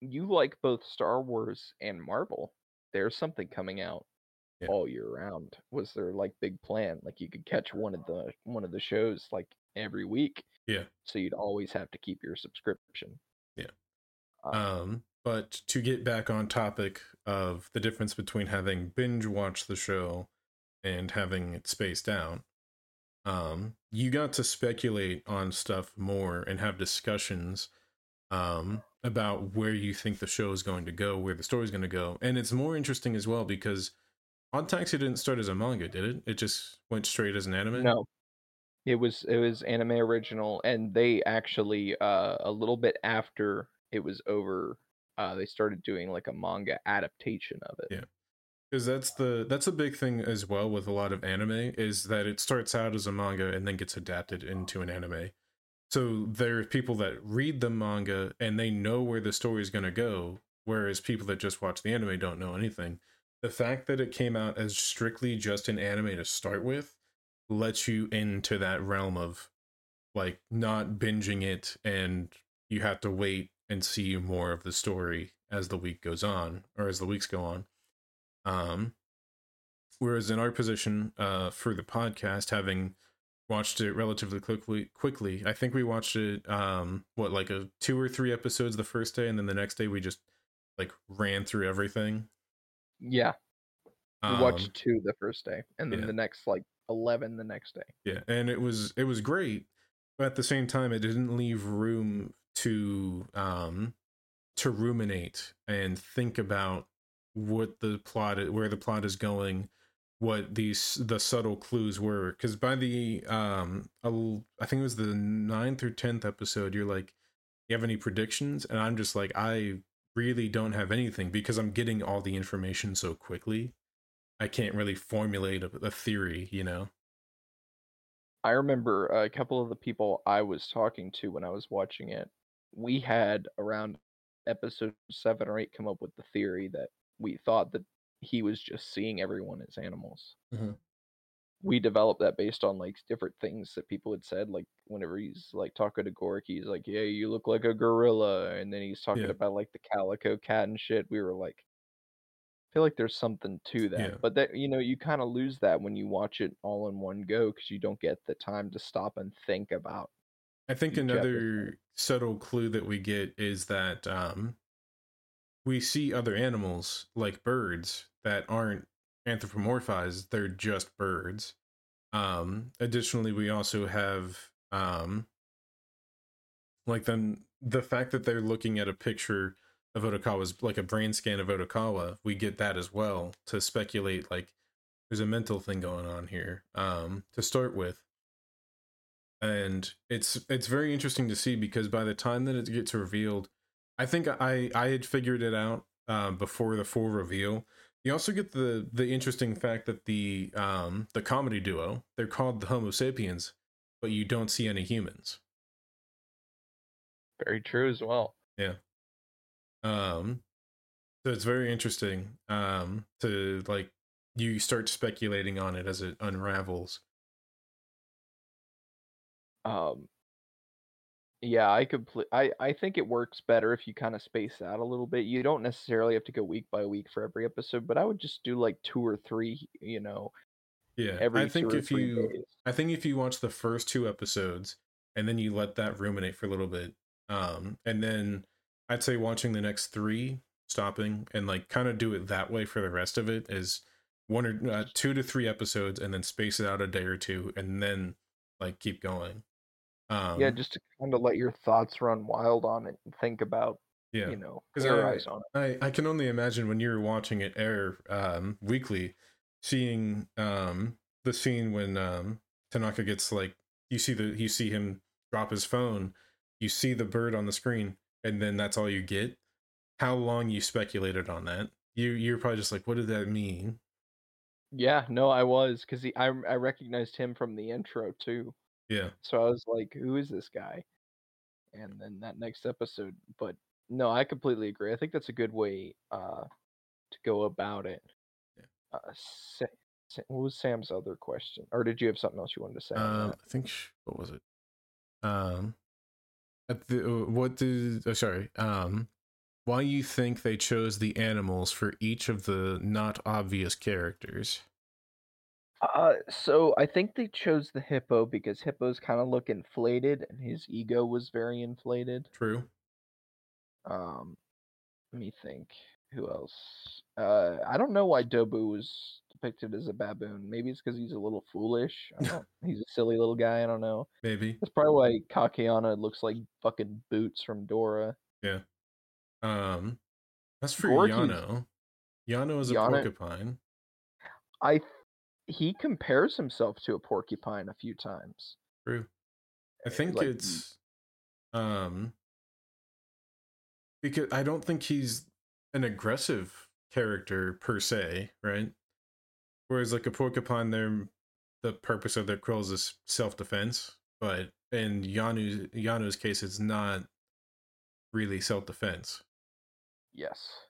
you like both Star Wars and Marvel, there's something coming out Yeah. all year round. Was their like big plan? Like you could catch one of the one of the shows like every week. Yeah. So you'd always have to keep your subscription. Yeah. Uh, um but to get back on topic of the difference between having binge watch the show and having it spaced out um you got to speculate on stuff more and have discussions um, about where you think the show is going to go, where the story is going to go, and it's more interesting as well because Odd Taxi didn't start as a manga, did it? It just went straight as an anime. No, it was it was anime original, and they actually uh, a little bit after it was over, uh, they started doing like a manga adaptation of it. Yeah. Because that's the that's a big thing as well with a lot of anime is that it starts out as a manga and then gets adapted into an anime. So there are people that read the manga and they know where the story is going to go whereas people that just watch the anime don't know anything. The fact that it came out as strictly just an anime to start with lets you into that realm of like not binging it and you have to wait and see more of the story as the week goes on or as the weeks go on um, whereas in our position uh, for the podcast, having watched it relatively quickly, quickly, I think we watched it um, what like a two or three episodes the first day, and then the next day we just like ran through everything. Yeah, we Um, watched two the first day, and then yeah. the next like eleven the next day. Yeah, and it was it was great, but at the same time, it didn't leave room to um to ruminate and think about what the plot where the plot is going, what these the subtle clues were. Because by the um I think it was the ninth or tenth episode, you're like, you have any predictions? And I'm just like, I really don't have anything because I'm getting all the information so quickly. I can't really formulate a, a theory, you know. I remember a couple of the people I was talking to when I was watching it. We had around episode seven or eight come up with the theory that we thought that he was just seeing everyone as animals. Mhm. We developed that based on like different things that people had said. Like whenever he's like talking to Gork, he's like, "Yeah, you look like a gorilla," and then he's talking Yeah. about like the calico cat and shit. We were like, I feel like there's something to that, Yeah. but that you know you kind of lose that when you watch it all in one go because you don't get the time to stop and think about. I think another subtle clue that we get is that um, we see other animals like birds that aren't anthropomorphized; they're just birds. Um, additionally, we also have um, like then the fact that they're looking at a picture of Odokawa's like a brain scan of Odokawa. We get that as well to speculate like there's a mental thing going on here. Um, to start with and it's it's very interesting to see because by the time that it gets revealed i think i i had figured it out uh, before the full reveal you also get the the interesting fact that the um the comedy duo they're called the homo sapiens but you don't see any humans Very true as well. Yeah. Um so it's very interesting um to like you start speculating on it as it unravels Um, yeah, I complete. I I think it works better if you kind of space out a little bit. You don't necessarily have to go week by week for every episode, but I would just do like two or three. You know, yeah every i think if you days. I think if you watch the first two episodes and then you let that ruminate for a little bit, um, and then I'd say watching the next three, stopping and like kind of do it that way for the rest of it is one or uh, two to three episodes, and then space it out a day or two, and then like keep going. Um, yeah, just to kind of let your thoughts run wild on it and think about. yeah. You know, 'Cause theorize on it. I, I can only imagine when you're watching it air um, weekly, seeing um, the scene when um, Tanaka gets like you see the you see him drop his phone, you see the bird on the screen, and then that's all you get. How long you speculated on that? You you're probably just like, what did that mean? Yeah, no, I was because I I recognized him from the intro too. Yeah, So I was like, who is this guy? And then that next episode, but no, I completely agree. I think that's a good way uh to go about it. Yeah. Uh, Sa- Sa- what was Sam's other question? Or did you have something else you wanted to say? um. I think sh- what was it? Um, at the uh, what did oh, sorry um, why you think they chose the animals for each of the not obvious characters? Uh, so I think they chose the hippo because hippos kind of look inflated, and his ego was very inflated. True. Um, let me think. Who else? Uh, I don't know why Dobu was depicted as a baboon. Maybe it's because he's a little foolish. I don't, (laughs) he's a silly little guy. I don't know. Maybe. That's probably why Kakihana looks like fucking Boots from Dora. Yeah. Um, that's for Goriki's- Yano. Yano is a porcupine. I he compares himself to a porcupine a few times. True. I Eh, think like, it's um because I don't think he's an aggressive character per se, right? Whereas like a porcupine, their the purpose of their quills is self defense, but in Yano's Yano's case, it's not really self defense. Yes.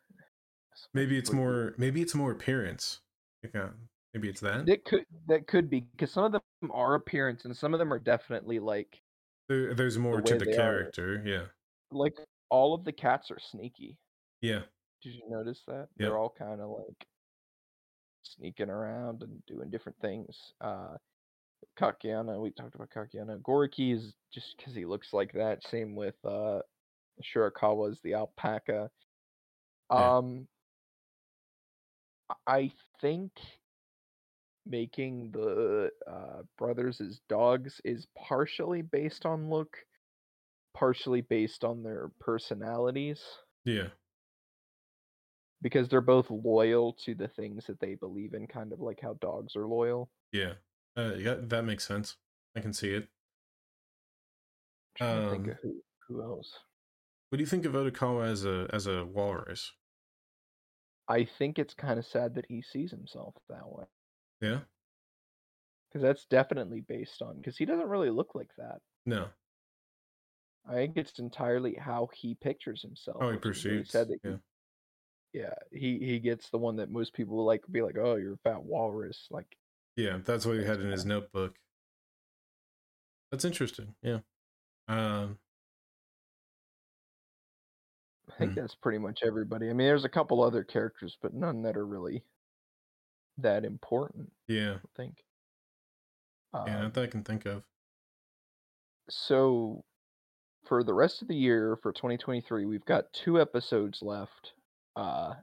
Maybe it's more. Maybe it's more appearance. Like, uh, maybe it's that. That could that could be because some of them are appearance and some of them are definitely like There, there's more to the they are. character. Yeah. like all of the cats are sneaky. Yeah. Did you notice that? Yep. They're all kind of like sneaking around and doing different things. Uh Kakihana, we talked about Kakihana. Goriki is just because he looks like that. Same with uh Shirakawa is the alpaca. Yeah. Um I think making the uh, brothers as dogs is partially based on look, partially based on their personalities Yeah. because they're both loyal to the things that they believe in, kind of like how dogs are loyal. Yeah. Uh, yeah. That makes sense. I can see it. to think Um, of who, who else. What do you think of Odokawa as a as a walrus? I think it's kind of sad that he sees himself that way Yeah. because that's definitely based on because he doesn't really look like that. No. I think it's entirely how he pictures himself. Oh, he which is really that Yeah. he- yeah, he he gets the one that most people like be like, oh, you're a fat walrus. Like, Yeah. That's what he had in his (laughs) notebook. That's interesting. Yeah. Um. I think Hmm. that's pretty much everybody. I mean, there's a couple other characters, but none that are really that important. Yeah. I think. Yeah. Um, that I can think of. so for the rest of the year for 2023 we've got two episodes left uh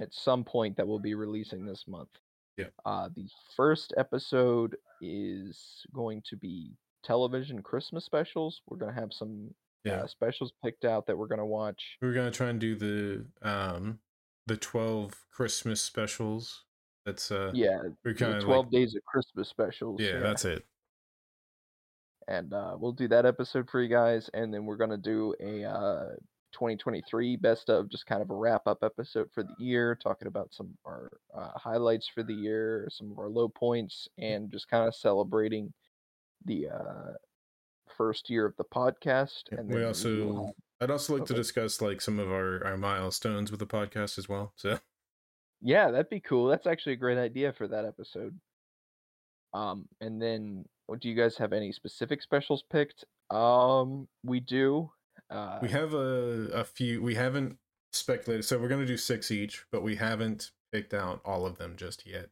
at some point that we'll be releasing this month Yeah. uh the first episode is going to be television christmas specials we're going to have some Yeah. uh, specials picked out that we're going to watch We're gonna try and do the um the twelve Christmas specials. That's uh yeah we're kind 12 like, days of christmas specials yeah, that's it. and uh, we'll do that episode for you guys, and then we're gonna do a uh, 2023 best of, just kind of a wrap up episode for the year, talking about some of our uh, highlights for the year, some of our low points, and just kind of celebrating the uh, first year of the podcast. Yeah, And we also I'd also like to discuss like some of our our milestones with the podcast as well. So (laughs) yeah, that'd be cool. That's actually a great idea for that episode. Um, and then, do you guys have any specific specials picked? Um, we do. Uh, we have a a few. We haven't speculated. So we're gonna do six each, but we haven't picked out all of them just yet.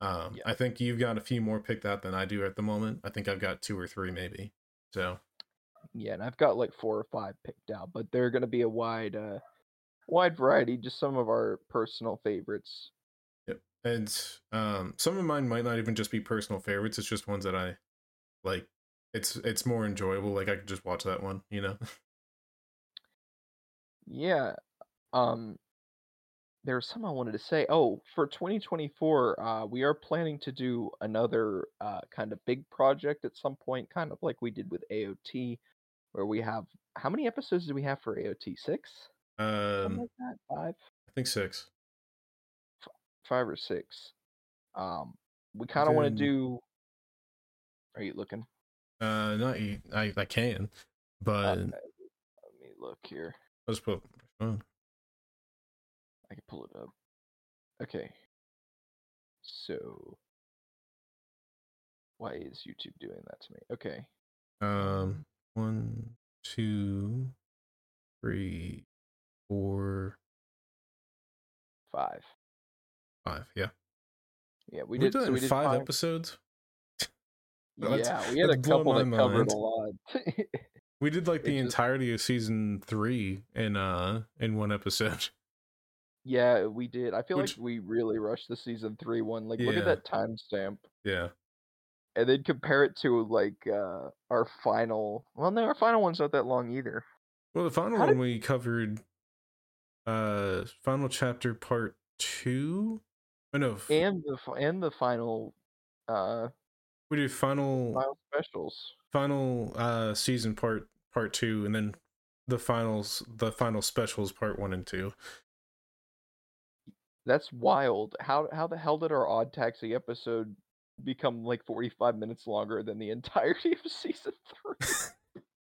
Um, Yeah. I think you've got a few more picked out than I do at the moment. I think I've got two or three maybe. So Yeah, and I've got like four or five picked out, but they're going to be a wide, uh, wide variety. Just some of our personal favorites. Yep. And um, some of mine might not even just be personal favorites. It's just ones that I like. It's it's more enjoyable. Like I could just watch that one. You know. (laughs) Yeah. Um, there was some I wanted to say. Oh, for 2024, uh, we are planning to do another uh, kind of big project at some point, kind of like we did with AOT, where we have how many episodes do we have for AOT? Six? Something Um, like that? Five? I think six. Five or six? Um, we kind of want to do. Are you looking? Uh, not I. I can, but Let me look here. let's put. Oh, I can pull it up. Okay. So why is YouTube doing that to me? Okay. um, one, two, three, four, Five. five. Yeah, Yeah, we we did. did so we did five, five. episodes. (laughs) That's- yeah, we had a couple that my covered a lot. (laughs) We did like the just- entirety of season three in uh in one episode. (laughs) Yeah, we did. I feel Which- like we really rushed the season three one. Like, look at that timestamp, Yeah. and then compare it to like uh our final. Well, no, our final one's not that long either. Well, the final How one we covered, uh, final chapter part two. Oh no, And the and the final uh we do final final specials. final uh season part part two, and then the finals the final specials part one and two. That's wild. How how the hell did our odd taxi episode become like forty five minutes longer than the (laughs) entirety of season three?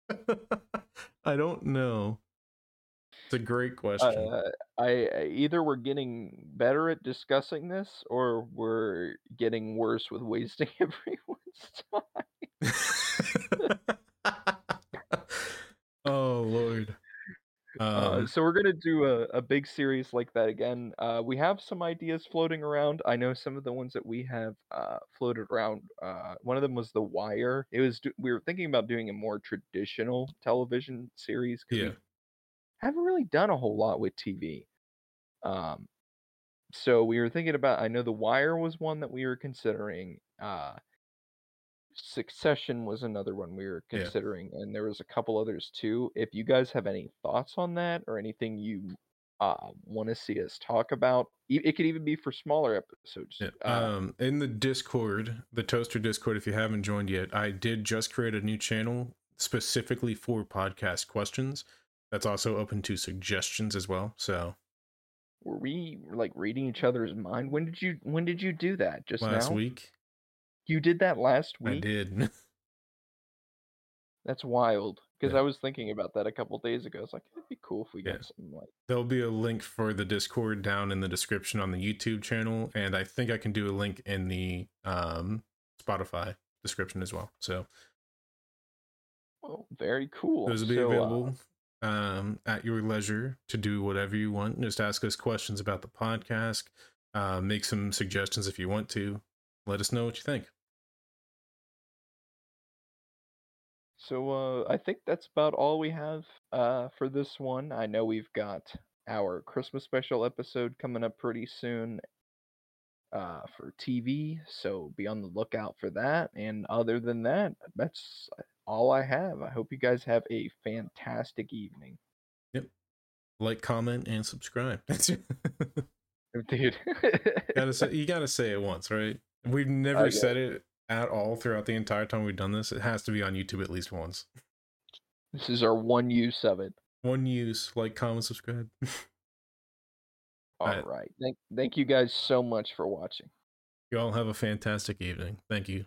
(laughs) I don't know. It's a great question. Uh, I either we're getting better at discussing this, or we're getting worse with wasting (laughs) everyone's time. (laughs) oh lord. Uh, Um, so we're gonna do a, a big series like that again. Uh, we have some ideas floating around. I know some of the ones that we have uh, floated around. Uh, one of them was The Wire. It was do- we were thinking about doing a more traditional television series. yeah. Haven't really done a whole lot with TV. Um, so we were thinking about. I know The Wire was one that we were considering. Uh, Succession was another one we were Yeah. considering, and there was a couple others too. If you guys have any thoughts on that or anything you uh, want to see us talk about, it could even be for smaller episodes. Yeah. Uh, Um, in the Discord, the Toaster Discord, if you haven't joined yet, I did just create a new channel specifically for podcast questions. That's also open to suggestions as well. So were we like reading each other's mind? When did you When did you do that? Just last now? week You did that last week. I did. (laughs) That's wild. Because Yeah. I was thinking about that a couple days ago. It's like it'd be cool if we Yeah. got something like. There'll be a link for the Discord down in the description on the YouTube channel, and I think I can do a link in the um, Spotify description as well. So Oh, very cool. those will be So, uh, available um, at your leisure to do whatever you want. Just ask us questions about the podcast. Uh, make some suggestions if you want to. Let us know what you think. So uh, I think that's about all we have uh, for this one. I know we've got our Christmas special episode coming up pretty soon uh, for TV, so be on the lookout for that. And other than that, that's all I have. I hope you guys have a fantastic evening, Yep. Like, comment, and subscribe. (laughs) Oh, dude. (laughs) gotta say, you gotta say it once, right? We've never said it at all throughout the entire time we've done this. It has to be on YouTube at least once. this is our one use of it. One use, like, comment, subscribe. (laughs) All Alright. right. Thank thank you guys so much for watching. you all have a fantastic evening. Thank you.